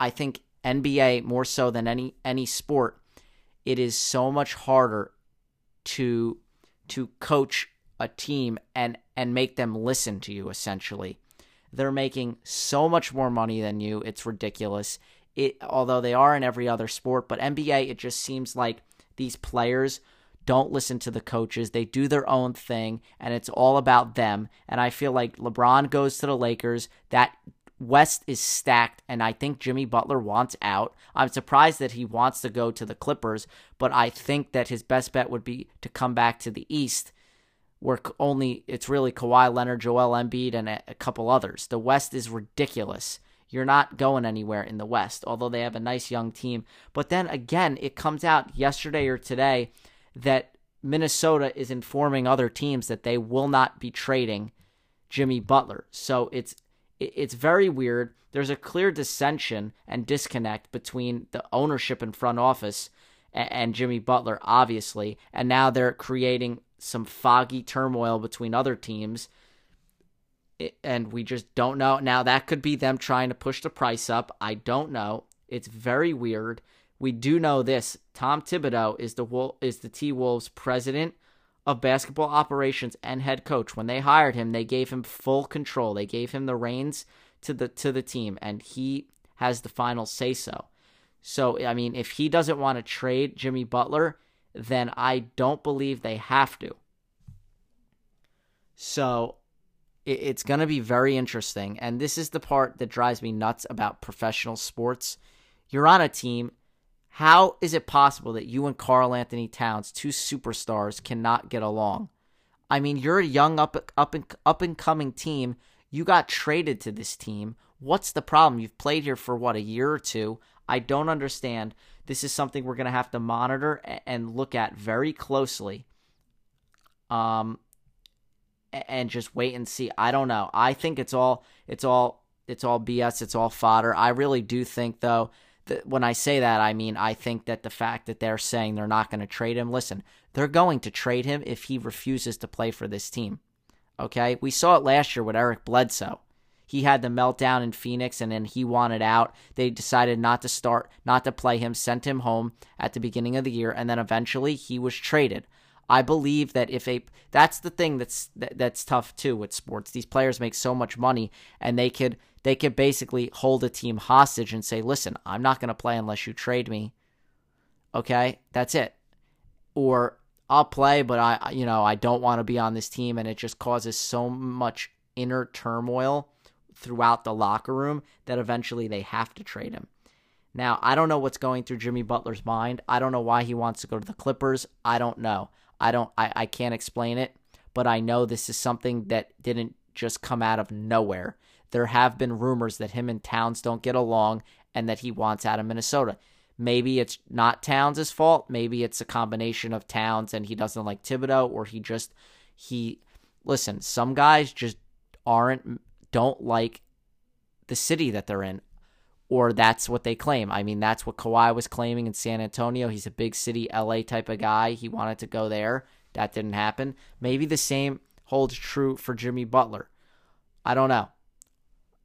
I think NBA more so than any any sport it is so much harder to to coach a team and and make them listen to you essentially they're making so much more money than you. It's ridiculous. It although they are in every other sport, but NBA it just seems like these players don't listen to the coaches. They do their own thing and it's all about them. And I feel like LeBron goes to the Lakers, that West is stacked, and I think Jimmy Butler wants out. I'm surprised that he wants to go to the Clippers, but I think that his best bet would be to come back to the East where only it's really Kawhi Leonard, Joel Embiid, and a, a couple others. The West is ridiculous. You're not going anywhere in the West, although they have a nice young team. But then again, it comes out yesterday or today that Minnesota is informing other teams that they will not be trading Jimmy Butler. So it's it's very weird. There's a clear dissension and disconnect between the ownership and front office and Jimmy Butler, obviously, and now they're creating some foggy turmoil between other teams. And we just don't know. Now, that could be them trying to push the price up. I don't know. It's very weird. We do know this. Tom Thibodeau is the is the T Wolves president of basketball operations and head coach. When they hired him, they gave him full control. They gave him the reins to the to the team, and he has the final say so. So, I mean, if he doesn't want to trade Jimmy Butler, then I don't believe they have to. So it's going to be very interesting. And this is the part that drives me nuts about professional sports. You're on a team. How is it possible that you and Karl-Anthony Towns, two superstars, cannot get along? I mean, you're a young up up and up and coming team. You got traded to this team. What's the problem? You've played here for what a year or two. I don't understand. This is something we're going to have to monitor and look at very closely. Um, and just wait and see. I don't know. I think it's all it's all it's all BS. It's all fodder. I really do think though that when I say that, I mean I think that the fact that they're saying they're not going to trade him. Listen, they're going to trade him if he refuses to play for this team. Okay, we saw it last year with Eric Bledsoe he had the meltdown in Phoenix and then he wanted out. They decided not to start, not to play him, sent him home at the beginning of the year, and then eventually he was traded. I believe that if a that's the thing that's that, that's tough too with sports. These players make so much money and they could they could basically hold a team hostage and say, "Listen, I'm not going to play unless you trade me." Okay? That's it. Or I'll play, but I you know, I don't want to be on this team and it just causes so much inner turmoil throughout the locker room that eventually they have to trade him. Now, I don't know what's going through Jimmy Butler's mind. I don't know why he wants to go to the Clippers. I don't know. I don't I, I can't explain it, but I know this is something that didn't just come out of nowhere. There have been rumors that him and Towns don't get along and that he wants out of Minnesota. Maybe it's not Towns' fault. Maybe it's a combination of Towns and he doesn't like Thibodeau, or he just he listen, some guys just aren't don't like the city that they're in. or that's what they claim. I mean, that's what Kawhi was claiming in San Antonio. He's a big city LA type of guy. He wanted to go there. That didn't happen. Maybe the same holds true for Jimmy Butler. I don't know.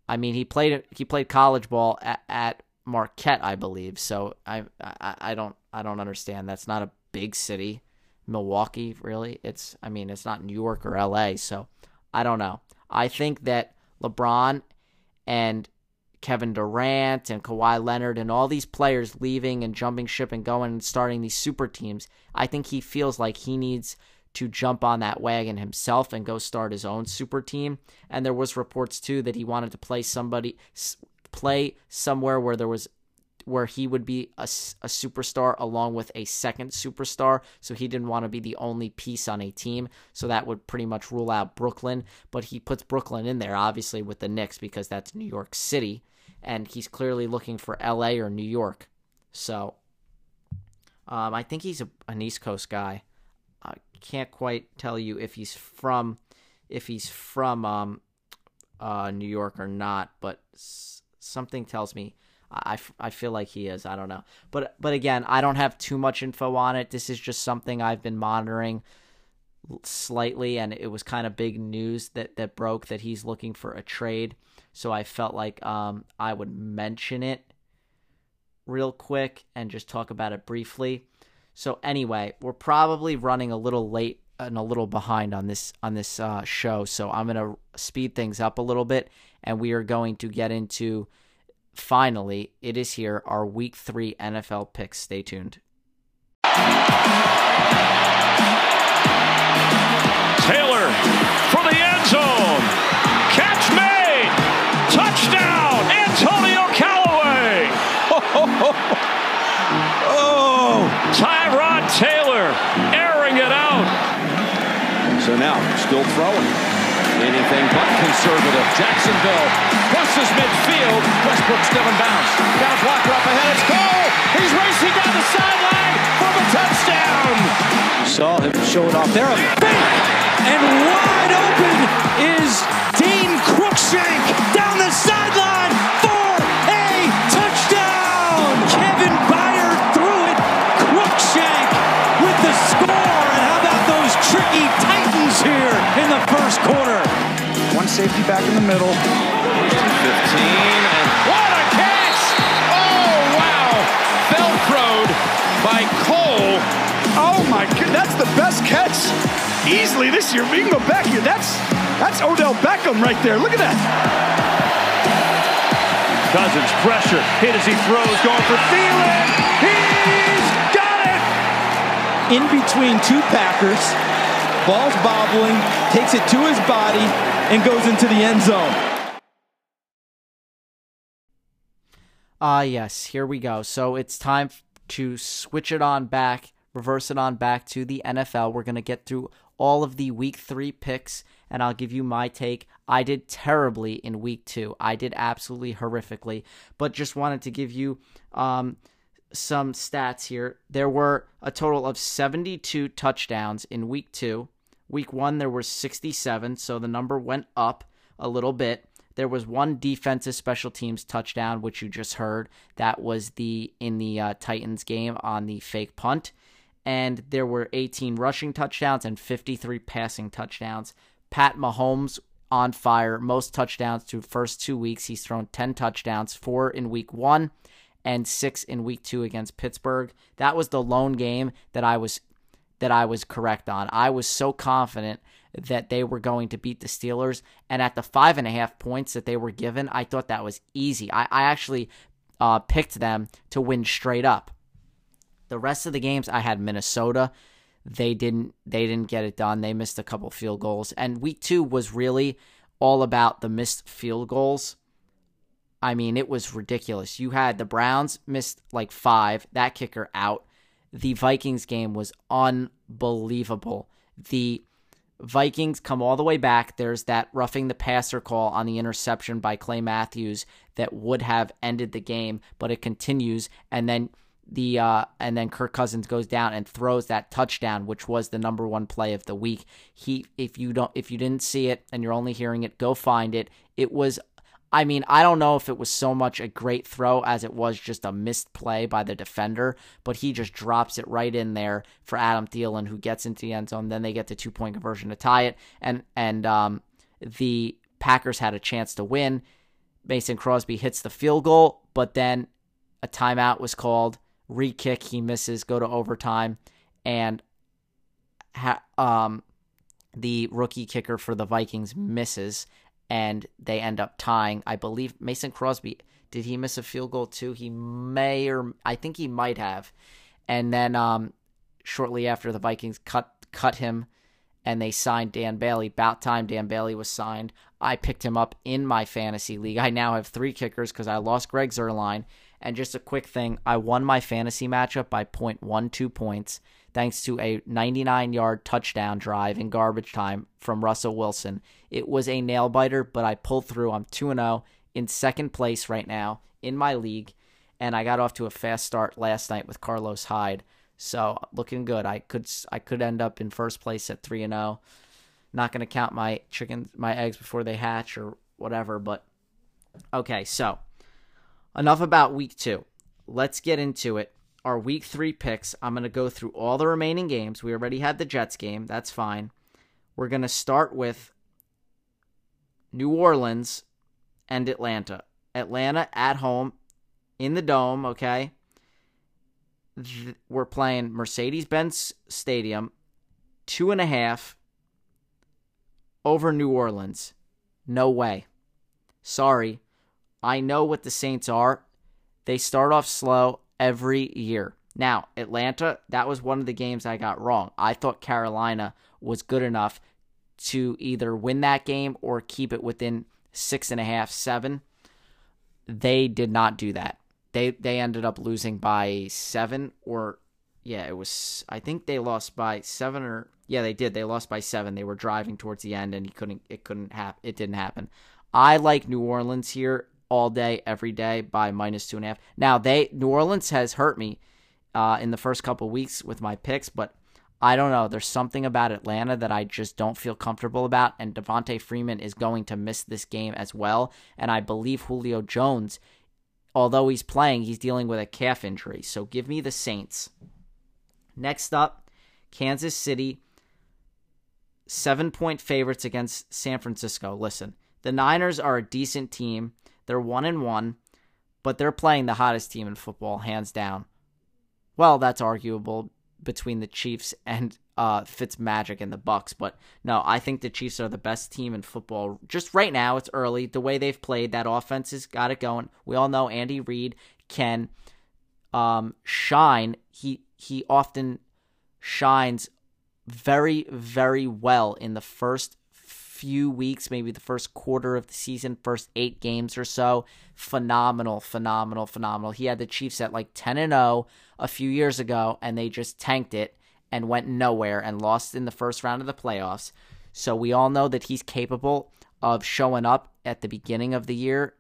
I mean, he played he played college ball at, at Marquette, I believe. So I, I I don't I don't understand. That's not a big city. Milwaukee, really? It's I mean, it's not New York or LA, so I don't know. I think that LeBron and Kevin Durant and Kawhi Leonard and all these players leaving and jumping ship and going and starting these super teams, I think he feels like he needs to jump on that wagon himself and go start his own super team. And there was reports too that he wanted to play somebody play somewhere where there was where he would be a, a superstar along with a second superstar. So he didn't want to be the only piece on a team. So that would pretty much rule out Brooklyn. But he puts Brooklyn in there, obviously, with the Knicks because that's New York City. And he's clearly looking for LA or New York. So um, I think he's a, an East Coast guy. I can't quite tell you if he's from if he's from um, uh, New York or not, but something tells me I, I feel like he is. I don't know. But but again, I don't have too much info on it. This is just something I've been monitoring slightly and it was kind of big news that that broke that he's looking for a trade. So I felt like um I would mention it real quick and just talk about it briefly. So anyway, we're probably running a little late and a little behind on this on this uh, show, so I'm gonna speed things up a little bit, and we are going to get into finally, it is here, our week three NFL picks. Stay tuned. Taylor for the end zone. Catch made. Touchdown, Antonio Callaway. Oh, Tyrod Taylor airing it out. So now, still throwing. Anything but conservative. Jacksonville crosses midfield. Westbrook still in bounds. A blocker up ahead. It's Cole. He's racing down the sideline for the touchdown. Saw him show it off there. And wide open is Dane Cruikshank down the sideline for a touchdown. Kevin Byard threw it. Cruikshank with the score. And how about those tricky Titans here in the first quarter? one safety back in the middle. 15. And what a catch! Oh, wow. Velcroed by Cole. Oh my god, that's the best catch easily this year. We can go back here. That's that's Odell Beckham right there. Look at that. Cousins pressure. Hit as he throws. Going for Thielen. He's got it. In between two Packers. Ball's bobbling, takes it to his body, and goes into the end zone. Ah, uh, yes, here we go. So it's time to switch it on back, reverse it on back to the NFL. We're going to get through all of the week three picks, and I'll give you my take. I did terribly in week two. I did absolutely horrifically, but just wanted to give you um, some stats here. There were a total of 72 touchdowns in week two. Week one, there were 67, so the number went up a little bit. There was one defensive special teams touchdown, which you just heard. That was the in the uh, Titans game on the fake punt, and there were 18 rushing touchdowns and 53 passing touchdowns. Pat Mahomes on fire, most touchdowns through first two weeks. He's thrown 10 touchdowns, four in week one, and six in week two against Pittsburgh. That was the lone game that I was that I was correct on. I was so confident that they were going to beat the Steelers. And at the five and a half points that they were given, I thought that was easy. I, I actually uh, picked them to win straight up. The rest of the games, I had Minnesota. They didn't. They didn't get it done. They missed a couple field goals. And week two was really all about the missed field goals. I mean, it was ridiculous. You had the Browns missed like five. That kicker out. The Vikings game was unbelievable. The Vikings come all the way back. There's that roughing the passer call on the interception by Clay Matthews that would have ended the game, but it continues, and then the uh, and then Kirk Cousins goes down and throws that touchdown, which was the number one play of the week. He, if you don't, if you didn't see it and you're only hearing it, go find it. It was I mean, I don't know if it was so much a great throw as it was just a missed play by the defender, but he just drops it right in there for Adam Thielen, who gets into the end zone. Then they get the two point conversion to tie it, and and um, the Packers had a chance to win. Mason Crosby hits the field goal, but then a timeout was called. Re kick, he misses, go to overtime, and ha- um, the rookie kicker for the Vikings misses, and they end up tying. I believe Mason Crosby did he miss a field goal too? He may or I think he might have. And then um, shortly after the Vikings cut cut him and they signed Dan Bailey. About time Dan Bailey was signed. I picked him up in my fantasy league. I now have three kickers because I lost Greg Zuerlein. And just a quick thing, I won my fantasy matchup by 0.12 points thanks to a 99 yard touchdown drive in garbage time from Russell Wilson. It was a nail biter, but I pulled through. I'm 2 0 in second place right now in my league, and I got off to a fast start last night with Carlos Hyde. So looking good. I could I could end up in first place at 3 and 0. Not going to count my chickens my eggs before they hatch or whatever, but okay, so enough about week 2. Let's get into it our week three picks. I'm going to go through all the remaining games. We already had the Jets game. That's fine. We're going to start with New Orleans and Atlanta. Atlanta at home in the dome, okay? We're playing Mercedes Benz Stadium, two and a half over New Orleans. No way. Sorry. I know what the Saints are. They start off slow every year. Now, Atlanta, that was one of the games I got wrong. I thought Carolina was good enough to either win that game or keep it within six and a half, seven. They did not do that. They they ended up losing by seven or yeah, it was I think they lost by seven or yeah, they did. They lost by seven. They were driving towards the end and he couldn't it couldn't happen it didn't happen. I like New Orleans here all day, every day by minus two and a half. Now they New Orleans has hurt me uh, in the first couple weeks with my picks, but I don't know. There's something about Atlanta that I just don't feel comfortable about, and Devonta Freeman is going to miss this game as well. And I believe Julio Jones, although he's playing, he's dealing with a calf injury. So give me the Saints. Next up, Kansas City, seven point favorites against San Francisco. Listen, the Niners are a decent team. They're one and one, but they're playing the hottest team in football, hands down. Well, that's arguable between the Chiefs and uh, Fitzmagic and the Bucs, but no, I think the Chiefs are the best team in football. Just right now, it's early. The way they've played, that offense has got it going. We all know Andy Reid can um, shine. He he often shines very very well in the first few weeks, maybe the first quarter of the season, first eight games or so. Phenomenal, phenomenal, phenomenal. He had the Chiefs at like 10 and 0 a few years ago, and they just tanked it and went nowhere and lost in the first round of the playoffs. So we all know that he's capable of showing up at the beginning of the year,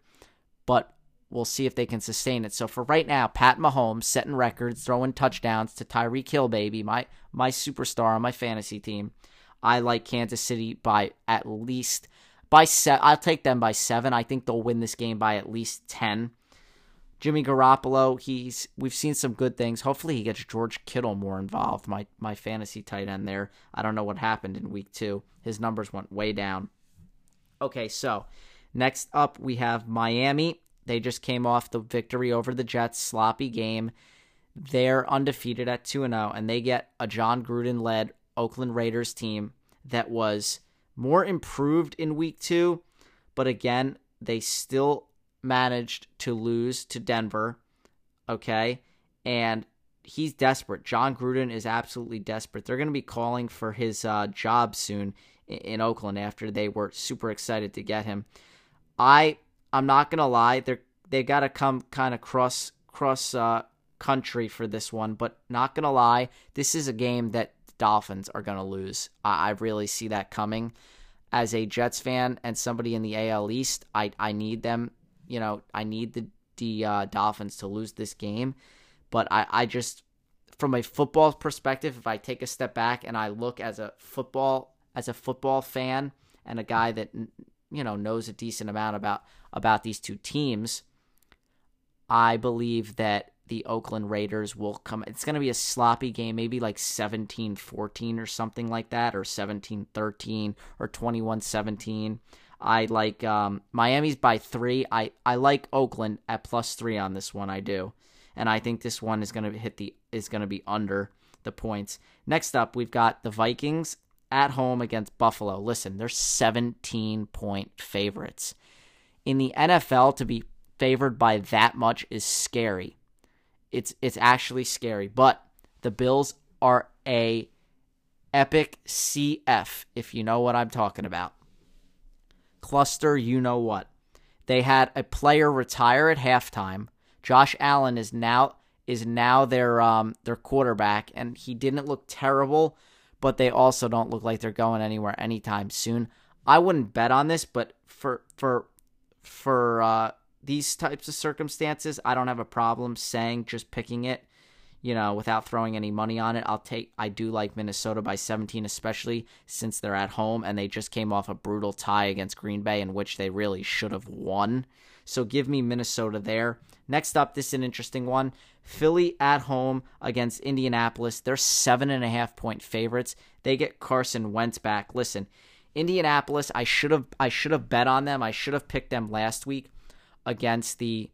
but we'll see if they can sustain it. So for right now, Pat Mahomes setting records, throwing touchdowns to Tyreek Hill, baby, my my superstar on my fantasy team. I like Kansas City by at least by set. I'll take them by seven. I think they'll win this game by at least ten. Jimmy Garoppolo, he's we've seen some good things. Hopefully he gets George Kittle more involved. My my fantasy tight end there. I don't know what happened in week two. His numbers went way down. Okay, so next up we have Miami. They just came off the victory over the Jets, sloppy game. They're undefeated at 2 0, and they get a Jon Gruden led Oakland Raiders team that was more improved in week two, but again, they still managed to lose to Denver. Okay. And he's desperate. Jon Gruden is absolutely desperate. They're going to be calling for his uh, job soon in, in Oakland after they were super excited to get him. I I'm not gonna lie, they're they got to come kind of cross cross uh, country for this one, but not gonna lie, this is a game that Dolphins are going to lose. I, I really see that coming. As a Jets fan and somebody in the AL East, I, I need them. You know, I need the the uh, Dolphins to lose this game. But I, I just, from a football perspective, if I take a step back and I look as a football as a football fan and a guy that you know knows a decent amount about about these two teams. I believe that the Oakland Raiders will come. It's going to be a sloppy game, maybe like 17 14 or something like that, or 17 13 or 21 17. I like um, Miami's by three. I, I like Oakland at plus three on this one. I do, and I think this one is going to hit the is going to be under the points. Next up, we've got the Vikings at home against Buffalo. Listen, they're 17 point favorites. In the NFL, to be favored by that much is scary. It's it's actually scary, but the Bills are a epic CF if you know what I'm talking about. Cluster, you know what. They had a player retire at halftime. Josh Allen is now is now their um their quarterback and he didn't look terrible, but they also don't look like they're going anywhere anytime soon. I wouldn't bet on this, but for for for uh these types of circumstances, I don't have a problem saying just picking it, you know, without throwing any money on it. I'll take I do like Minnesota by 17 especially since they're at home and they just came off a brutal tie against Green Bay in which they really should have won. So give me Minnesota there. Next up, this is an interesting one. Philly at home against Indianapolis. They're seven and a half point favorites. They get Carson Wentz back. Listen, Indianapolis, I should have I should have bet on them. I should have picked them last week against the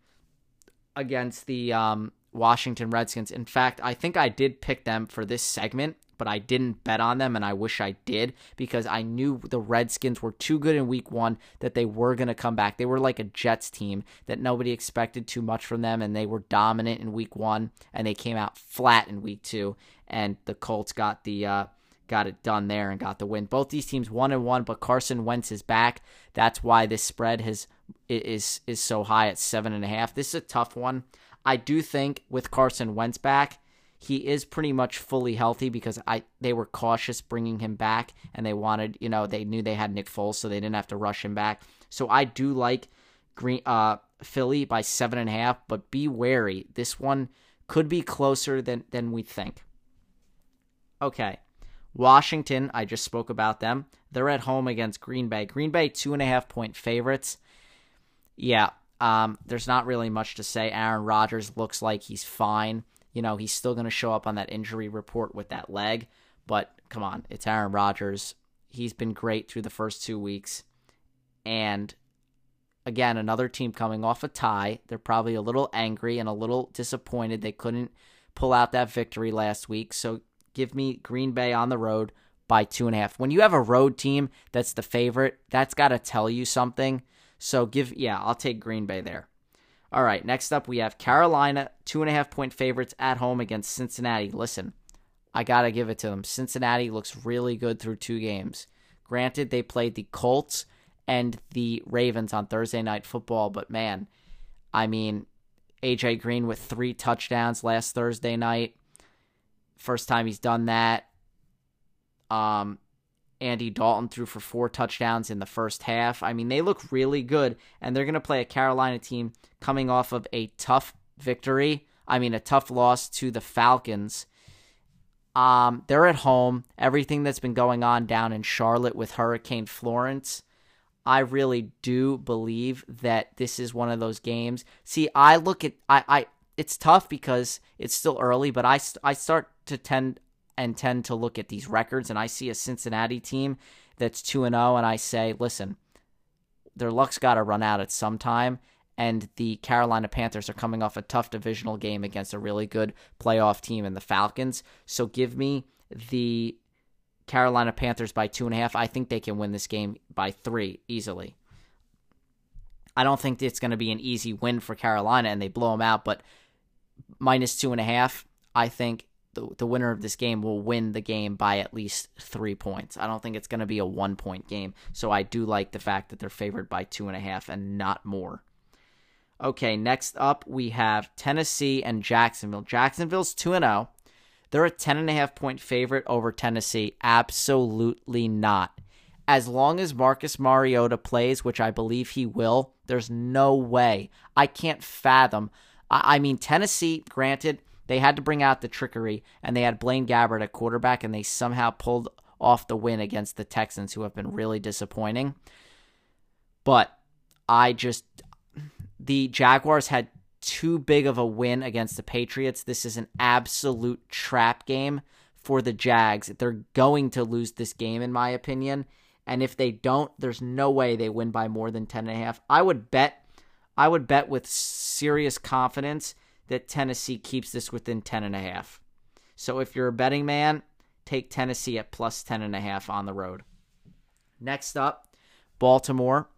against the um, Washington Redskins. In fact, I think I did pick them for this segment, but I didn't bet on them, and I wish I did because I knew the Redskins were too good in week one that they were going to come back. They were like a Jets team that nobody expected too much from them, and they were dominant in week one, and they came out flat in week two, and the Colts got the. Uh, got it done there and got the win. Both these teams one and one, but Carson Wentz is back. That's why this spread has is is so high at seven and a half. This is a tough one. I do think with Carson Wentz back, he is pretty much fully healthy because I they were cautious bringing him back and they wanted you know they knew they had Nick Foles so they didn't have to rush him back. So I do like Green uh Philly by seven and a half, but be wary. This one could be closer than than we think. Okay. Washington, I just spoke about them. They're at home against Green Bay. Green Bay, two and a half point favorites. Yeah, um, there's not really much to say. Aaron Rodgers looks like he's fine. You know, he's still going to show up on that injury report with that leg, but come on, it's Aaron Rodgers. He's been great through the first two weeks. And again, another team coming off a tie. They're probably a little angry and a little disappointed they couldn't pull out that victory last week. So give me Green Bay on the road by two and a half. When you have a road team that's the favorite, that's got to tell you something. So give, yeah, I'll take Green Bay there. All right, next up we have Carolina, two and a half point favorites at home against Cincinnati. Listen, I got to give it to them. Cincinnati looks really good through two games. Granted, they played the Colts and the Ravens on Thursday night football, but man, I mean, AJ Green with three touchdowns last Thursday night. First time he's done that. Um, Andy Dalton threw for four touchdowns in the first half. I mean, they look really good, and they're going to play a Carolina team coming off of a tough victory. I mean, a tough loss to the Falcons. Um, they're at home. Everything that's been going on down in Charlotte with Hurricane Florence, I really do believe that this is one of those games. See, I look at I, I it's tough because it's still early, but I I start to tend and tend to look at these records and I see a Cincinnati team that's 2 and 0 and I say, listen, their luck's got to run out at some time and the Carolina Panthers are coming off a tough divisional game against a really good playoff team in the Falcons. So give me the Carolina Panthers by two and a half. I think they can win this game by three easily. I don't think it's going to be an easy win for Carolina and they blow them out, but minus two and a half, I think the, the winner of this game will win the game by at least three points. I don't think it's going to be a one point game. So I do like the fact that they're favored by two and a half and not more. Okay, next up we have Tennessee and Jacksonville. Jacksonville's 2 0. They're a 10.5 point favorite over Tennessee. Absolutely not. As long as Marcus Mariota plays, which I believe he will, there's no way. I can't fathom. I, I mean, Tennessee, granted, they had to bring out the trickery, and they had Blaine Gabbert at quarterback, and they somehow pulled off the win against the Texans, who have been really disappointing. But I just the Jaguars had too big of a win against the Patriots. This is an absolute trap game for the Jags. They're going to lose this game, in my opinion. And if they don't, there's no way they win by more than 10 and a half. I would bet I would bet with serious confidence that Tennessee keeps this within 10 and a half. So if you're a betting man, take Tennessee at plus 10 and a half on the road. Next up, Baltimore,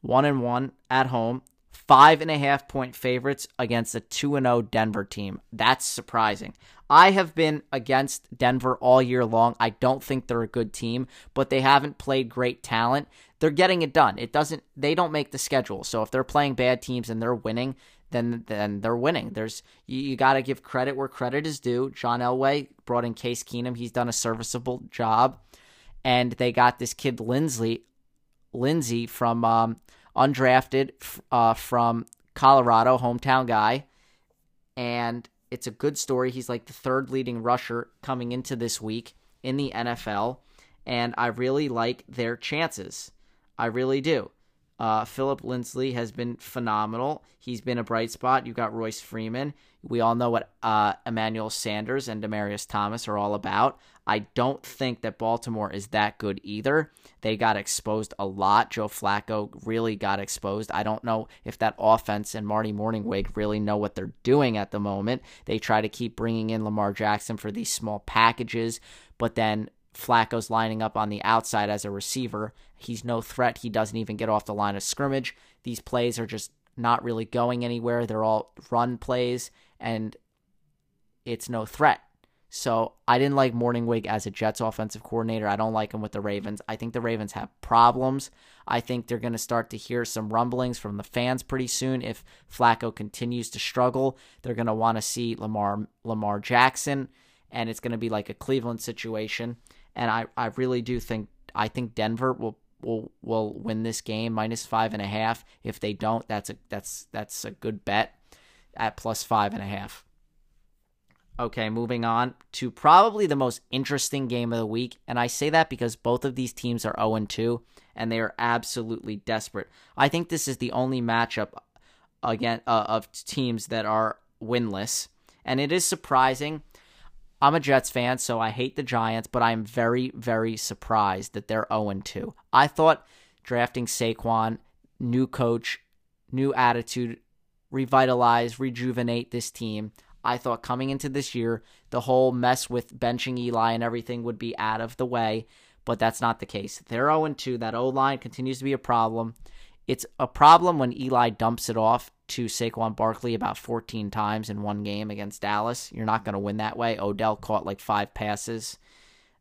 one and one at home, five and a half point favorites against a 2 and 0 Denver team. That's surprising. I have been against Denver all year long. I don't think they're a good team, but they haven't played great talent. They're getting it done. It doesn't they don't make the schedule. So if they're playing bad teams and they're winning, then then they're winning. There's you, you got to give credit where credit is due. John Elway brought in Case Keenum. He's done a serviceable job, and they got this kid Linsley, Lindsay from um, undrafted uh, from Colorado, hometown guy, and it's a good story. He's like the third leading rusher coming into this week in the NFL, and I really like their chances. I really do. Uh, Philip Lindsay has been phenomenal. He's been a bright spot. You've got Royce Freeman. We all know what uh, Emmanuel Sanders and Demaryius Thomas are all about. I don't think that Baltimore is that good either. They got exposed a lot. Joe Flacco really got exposed. I don't know if that offense and Marty Mornhinweg really know what they're doing at the moment. They try to keep bringing in Lamar Jackson for these small packages, but then Flacco's lining up on the outside as a receiver. He's no threat. He doesn't even get off the line of scrimmage. These plays are just not really going anywhere. They're all run plays, and it's no threat. So I didn't like Mornhinweg as a Jets offensive coordinator. I don't like him with the Ravens. I think the Ravens have problems. I think they're going to start to hear some rumblings from the fans pretty soon. If Flacco continues to struggle, they're going to want to see Lamar Lamar Jackson, and it's going to be like a Cleveland situation. And I, I really do think I think Denver will will will win this game minus five and a half. If they don't, that's a that's that's a good bet at plus five and a half. Okay, moving on to probably the most interesting game of the week. And I say that because both of these teams are 0 and 2 and they are absolutely desperate. I think this is the only matchup again uh, of teams that are winless. And it is surprising. I'm a Jets fan, so I hate the Giants, but I'm very, very surprised that they're 0 2. I thought drafting Saquon, new coach, new attitude, revitalize, rejuvenate this team. I thought coming into this year, the whole mess with benching Eli and everything would be out of the way, but that's not the case. They're 0 2. That O line continues to be a problem. It's a problem when Eli dumps it off to Saquon Barkley about 14 times in one game against Dallas. You're not going to win that way. Odell caught like five passes.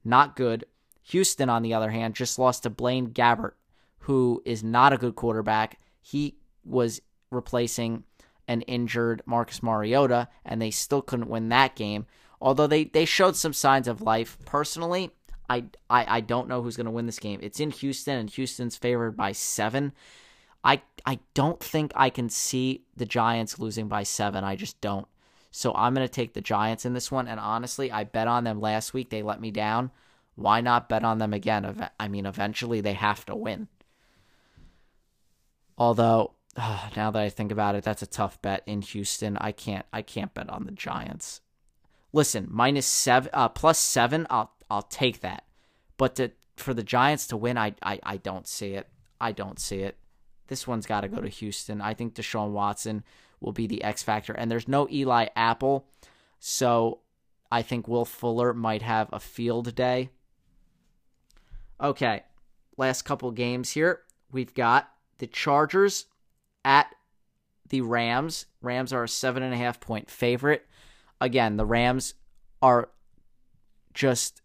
Not good. Houston, on the other hand, just lost to Blaine Gabbert, who is not a good quarterback. He was replacing an injured Marcus Mariota, and they still couldn't win that game. Although they, they showed some signs of life. Personally, I, I, I don't know who's going to win this game. It's in Houston, and Houston's favored by seven. I, I don't think I can see the Giants losing by seven. I just don't. So I'm to take the Giants in this one. And honestly, I bet on them last week. They let me down. Why not bet on them again? I mean, eventually they have to win. Although oh, now that I think about it, that's a tough bet in Houston. I can't I can't bet on the Giants. Listen, minus seven, uh, plus seven, I'll I'll take that. But to, for the Giants to win, I, I I don't see it. I don't see it. This one's got to go to mm-hmm. Houston. I think Deshaun Watson will be the X factor, and there's no Eli Apple, so I think Will Fuller might have a field day. Okay, last couple games here. We've got the Chargers at the Rams. Rams are a seven and a half point favorite. Again, the Rams are just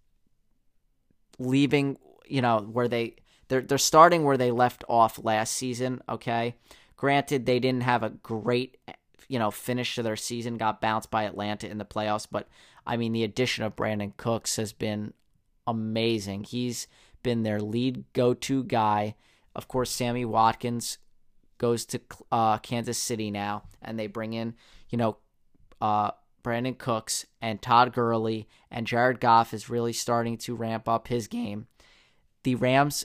leaving, you know, where they they're they're starting where they left off last season, okay? Granted, they didn't have a great you know, finish to their season, got bounced by Atlanta in the playoffs, but I mean the addition of Brandin Cooks has been amazing. He's been their lead go-to guy. Of course, Sammy Watkins goes to uh, Kansas City now, and they bring in, you know, uh, Brandin Cooks and Todd Gurley, and Jared Goff is really starting to ramp up his game. The Rams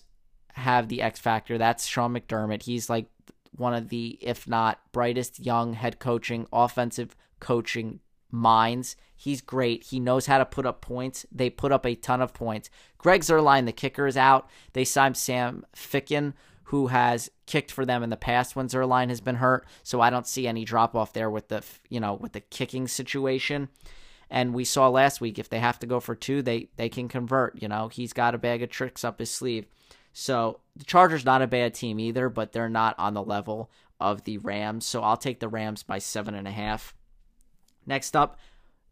have the X factor. That's Sean McDermott. He's like one of the, if not brightest young head coaching, offensive coaching minds. He's great. He knows how to put up points. They put up a ton of points. Greg Zuerlein, the kicker, is out. They signed Sam Ficken, who has kicked for them in the past when Zuerlein has been hurt. So I don't see any drop off there with the you know with the kicking situation. And we saw last week if they have to go for two, they they can convert. You know he's got a bag of tricks up his sleeve. So the Chargers not a bad team either, but they're not on the level of the Rams. So I'll take the Rams by seven and a half. Next up,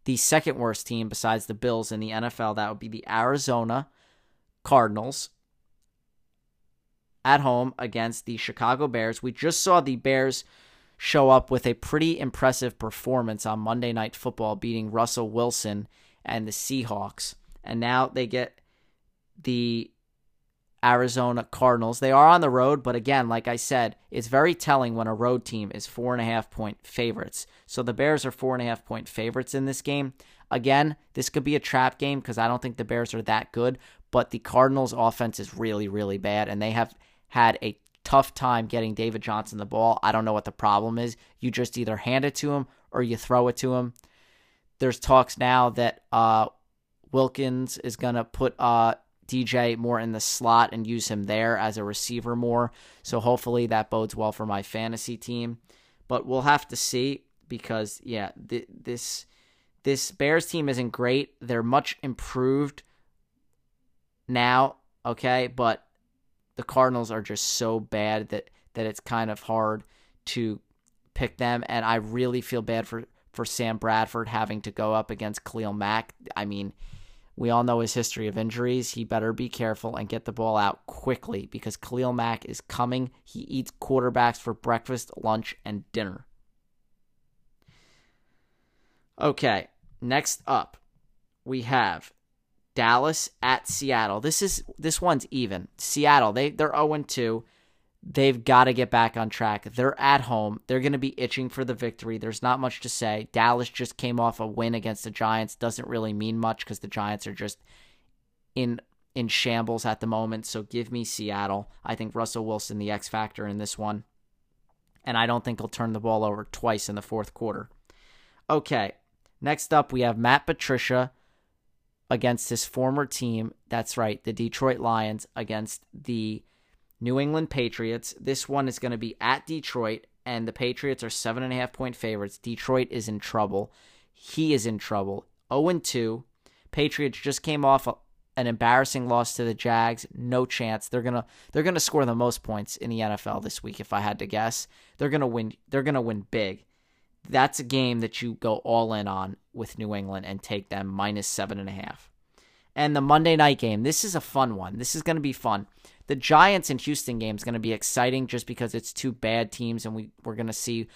the second worst team besides the Bills in the NFL, that would be the Arizona Cardinals at home against the Chicago Bears. We just saw the Bears show up with a pretty impressive performance on Monday Night Football, beating Russell Wilson and the Seahawks. And now they get the Arizona Cardinals. They are on the road, but again, like I said, it's very telling when a road team is four and a half point favorites. So the Bears are four and a half point favorites in this game. Again, this could be a trap game because I don't think the Bears are that good, but the Cardinals' offense is really, really bad, and they have had a tough time getting David Johnson the ball. I don't know what the problem is. You just either hand it to him or you throw it to him. There's talks now that uh, Wilkins is going to put uh, DJ more in the slot and use him there as a receiver more. So hopefully that bodes well for my fantasy team. But we'll have to see because yeah, th- this this Bears team isn't great. They're much improved now, okay, but the Cardinals are just so bad that that it's kind of hard to pick them and I really feel bad for for Sam Bradford having to go up against Khalil Mack. I mean, we all know his history of injuries. He better be careful and get the ball out quickly because Khalil Mack is coming. He eats quarterbacks for breakfast, lunch, and dinner. Okay, next up, we have Dallas at Seattle. This is this one's even. Seattle, they they're 0 2 they've got to get back on track. They're at home. They're going to be itching for the victory. There's not much to say. Dallas just came off a win against the Giants. Doesn't really mean much because the Giants are just in in shambles at the moment. So give me Seattle. I think Russell Wilson the X factor in this one. And I don't think he'll turn the ball over twice in the fourth quarter. Okay. Next up we have Matt Patricia against his former team. That's right, the Detroit Lions against the New England Patriots. This one is going to be at Detroit, and the Patriots are seven and a half point favorites. Detroit is in trouble. He is in trouble. 0 2. Patriots just came off an embarrassing loss to the Jags. No chance. They're gonna they're gonna score the most points in the NFL this week. If I had to guess, they're gonna win. They're gonna win big. That's a game that you go all in on with New England and take them minus seven and a half. And the Monday night game. This is a fun one. This is going to be fun the Giants and Houston game is going to be exciting just because it's two bad teams and we, we're going to see,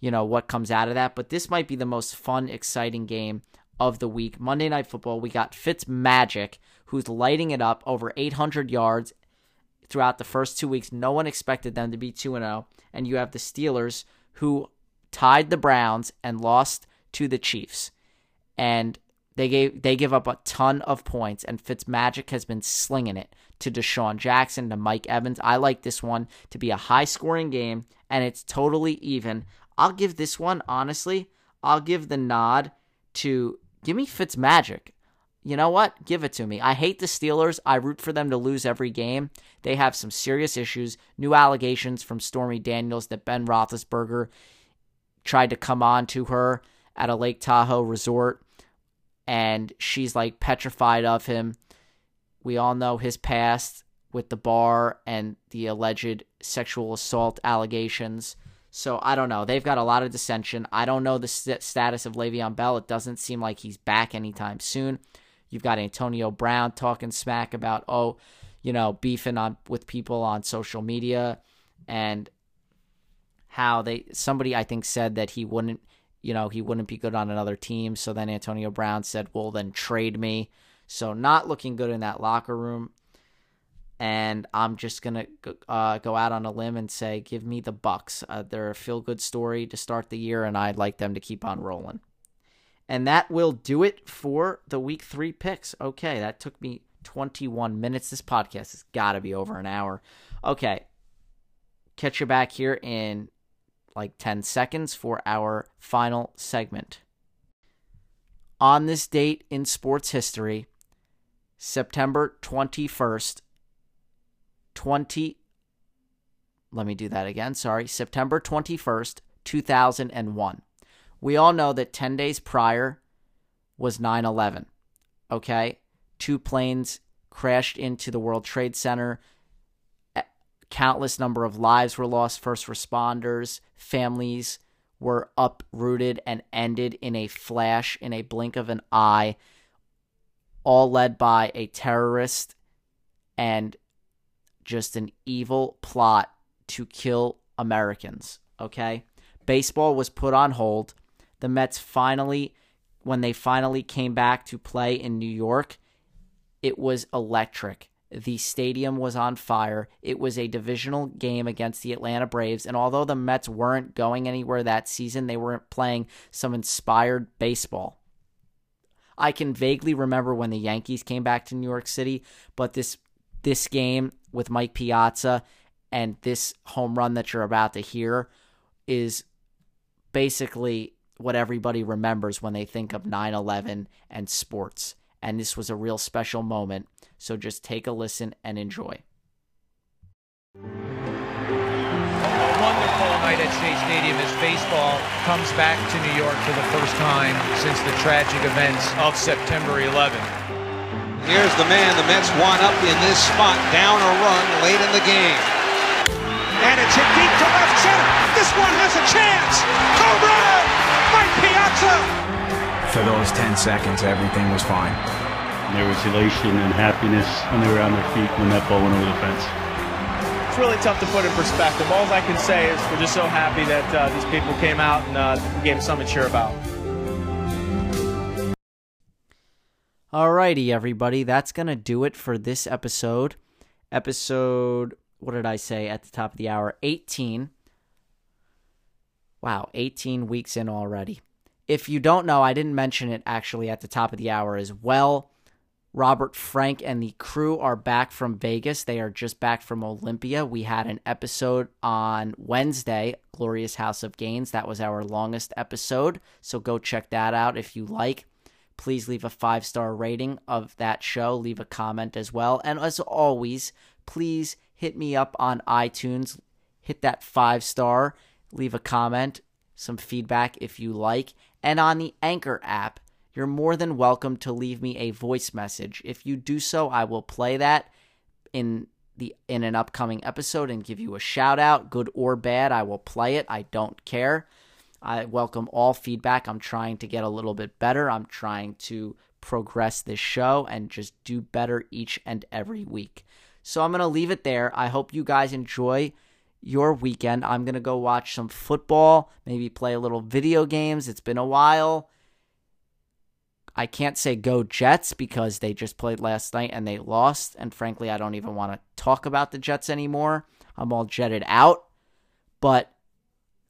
you know, what comes out of that. But this might be the most fun, exciting game of the week. Monday Night Football, we got Fitz Magic, who's lighting it up over 800 yards throughout the first two weeks. No one expected them to be 2 0. And you have the Steelers, who tied the Browns and lost to the Chiefs. And they gave they give up a ton of points, and Fitzmagic has been slinging it to DeSean Jackson to Mike Evans. I like this one to be a high scoring game, and it's totally even. I'll give this one honestly. I'll give the nod to give me Fitzmagic. You know what? Give it to me. I hate the Steelers. I root for them to lose every game. They have some serious issues. New allegations from Stormy Daniels that Ben Roethlisberger tried to come on to her at a Lake Tahoe resort and she's like petrified of him. We all know his past with the bar and the alleged sexual assault allegations. So I don't know. They've got a lot of dissension. I don't know the st- status of Le'Veon Bell. It doesn't seem like he's back anytime soon. You've got Antonio Brown talking smack about oh, you know, beefing on with people on social media and how they somebody I think said that he wouldn't you know, he wouldn't be good on another team. So then Antonio Brown said, well, then trade me. So not looking good in that locker room. And I'm just to uh, go out on a limb and say, give me the Bucs. Uh, they're a feel good story to start the year, and I'd like them to keep on rolling. And that will do it for the week three picks. Okay, that took me 21 minutes. This podcast has got to be over an hour. Okay. Catch you back here in like 10 seconds for our final segment. On this date in sports history, September 21st, 20 Let me do that again. Sorry. September 21st, 2001. We all know that 10 days prior was 9/11. Okay? Two planes crashed into the World Trade Center. Countless number of lives were lost, first responders, families were uprooted and ended in a flash, in a blink of an eye, all led by a terrorist and just an evil plot to kill Americans. Okay? Baseball was put on hold. The Mets finally, when they finally came back to play in New York, it was electric. The stadium was on fire. It was a divisional game against the Atlanta Braves. And although the Mets weren't going anywhere that season, they weren't playing some inspired baseball. I can vaguely remember when the Yankees came back to New York City, but this this game with Mike Piazza and this home run that you're about to hear is basically what everybody remembers when they think of 9/11 and sports. And this was a real special moment. So just take a listen and enjoy. A wonderful night at Shea Stadium as baseball comes back to New York for the first time since the tragic events of September 11. Here's the man the Mets want up in this spot, down a run late in the game. And it's hit deep to left center. This one has a chance. Home run! Mike Piazza! For those 10 seconds, everything was fine. There was elation and happiness when they were on their feet when that ball went over the fence. It's really tough to put in perspective. All I can say is we're just so happy that uh, these people came out and uh, gave them something to cheer about. Alrighty, everybody, that's gonna do it for this episode. Episode, what did I say at the top of the hour? 18. Wow, 18 weeks in already. If you don't know, I didn't mention it actually at the top of the hour as well. Robert Frank and the crew are back from Vegas. They are just back from Olympia. We had an episode on Wednesday, Glorious House of Gains. That was our longest episode. So go check that out if you like. Please leave a five star rating of that show. Leave a comment as well. And as always, please hit me up on iTunes. Hit that five star. Leave a comment, some feedback if you like. And on the Anchor app, you're more than welcome to leave me a voice message. If you do so, I will play that in the in an upcoming episode and give you a shout out, good or bad. I will play it. I don't care. I welcome all feedback. I'm trying to get a little bit better. I'm trying to progress this show and just do better each and every week. So I'm going to leave it there. I hope you guys enjoy your weekend. I'm going to go watch some football, maybe play a little video games. It's been a while. I can't say go Jets because they just played last night and they lost. And frankly, I don't even want to talk about the Jets anymore. I'm all jetted out. But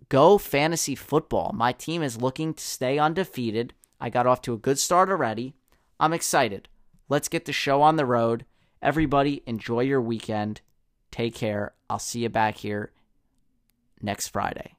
go fantasy football. My team is looking to stay undefeated. I got off to a good start already. I'm excited. Let's get the show on the road. Everybody, enjoy your weekend. Take care. I'll see you back here next Friday.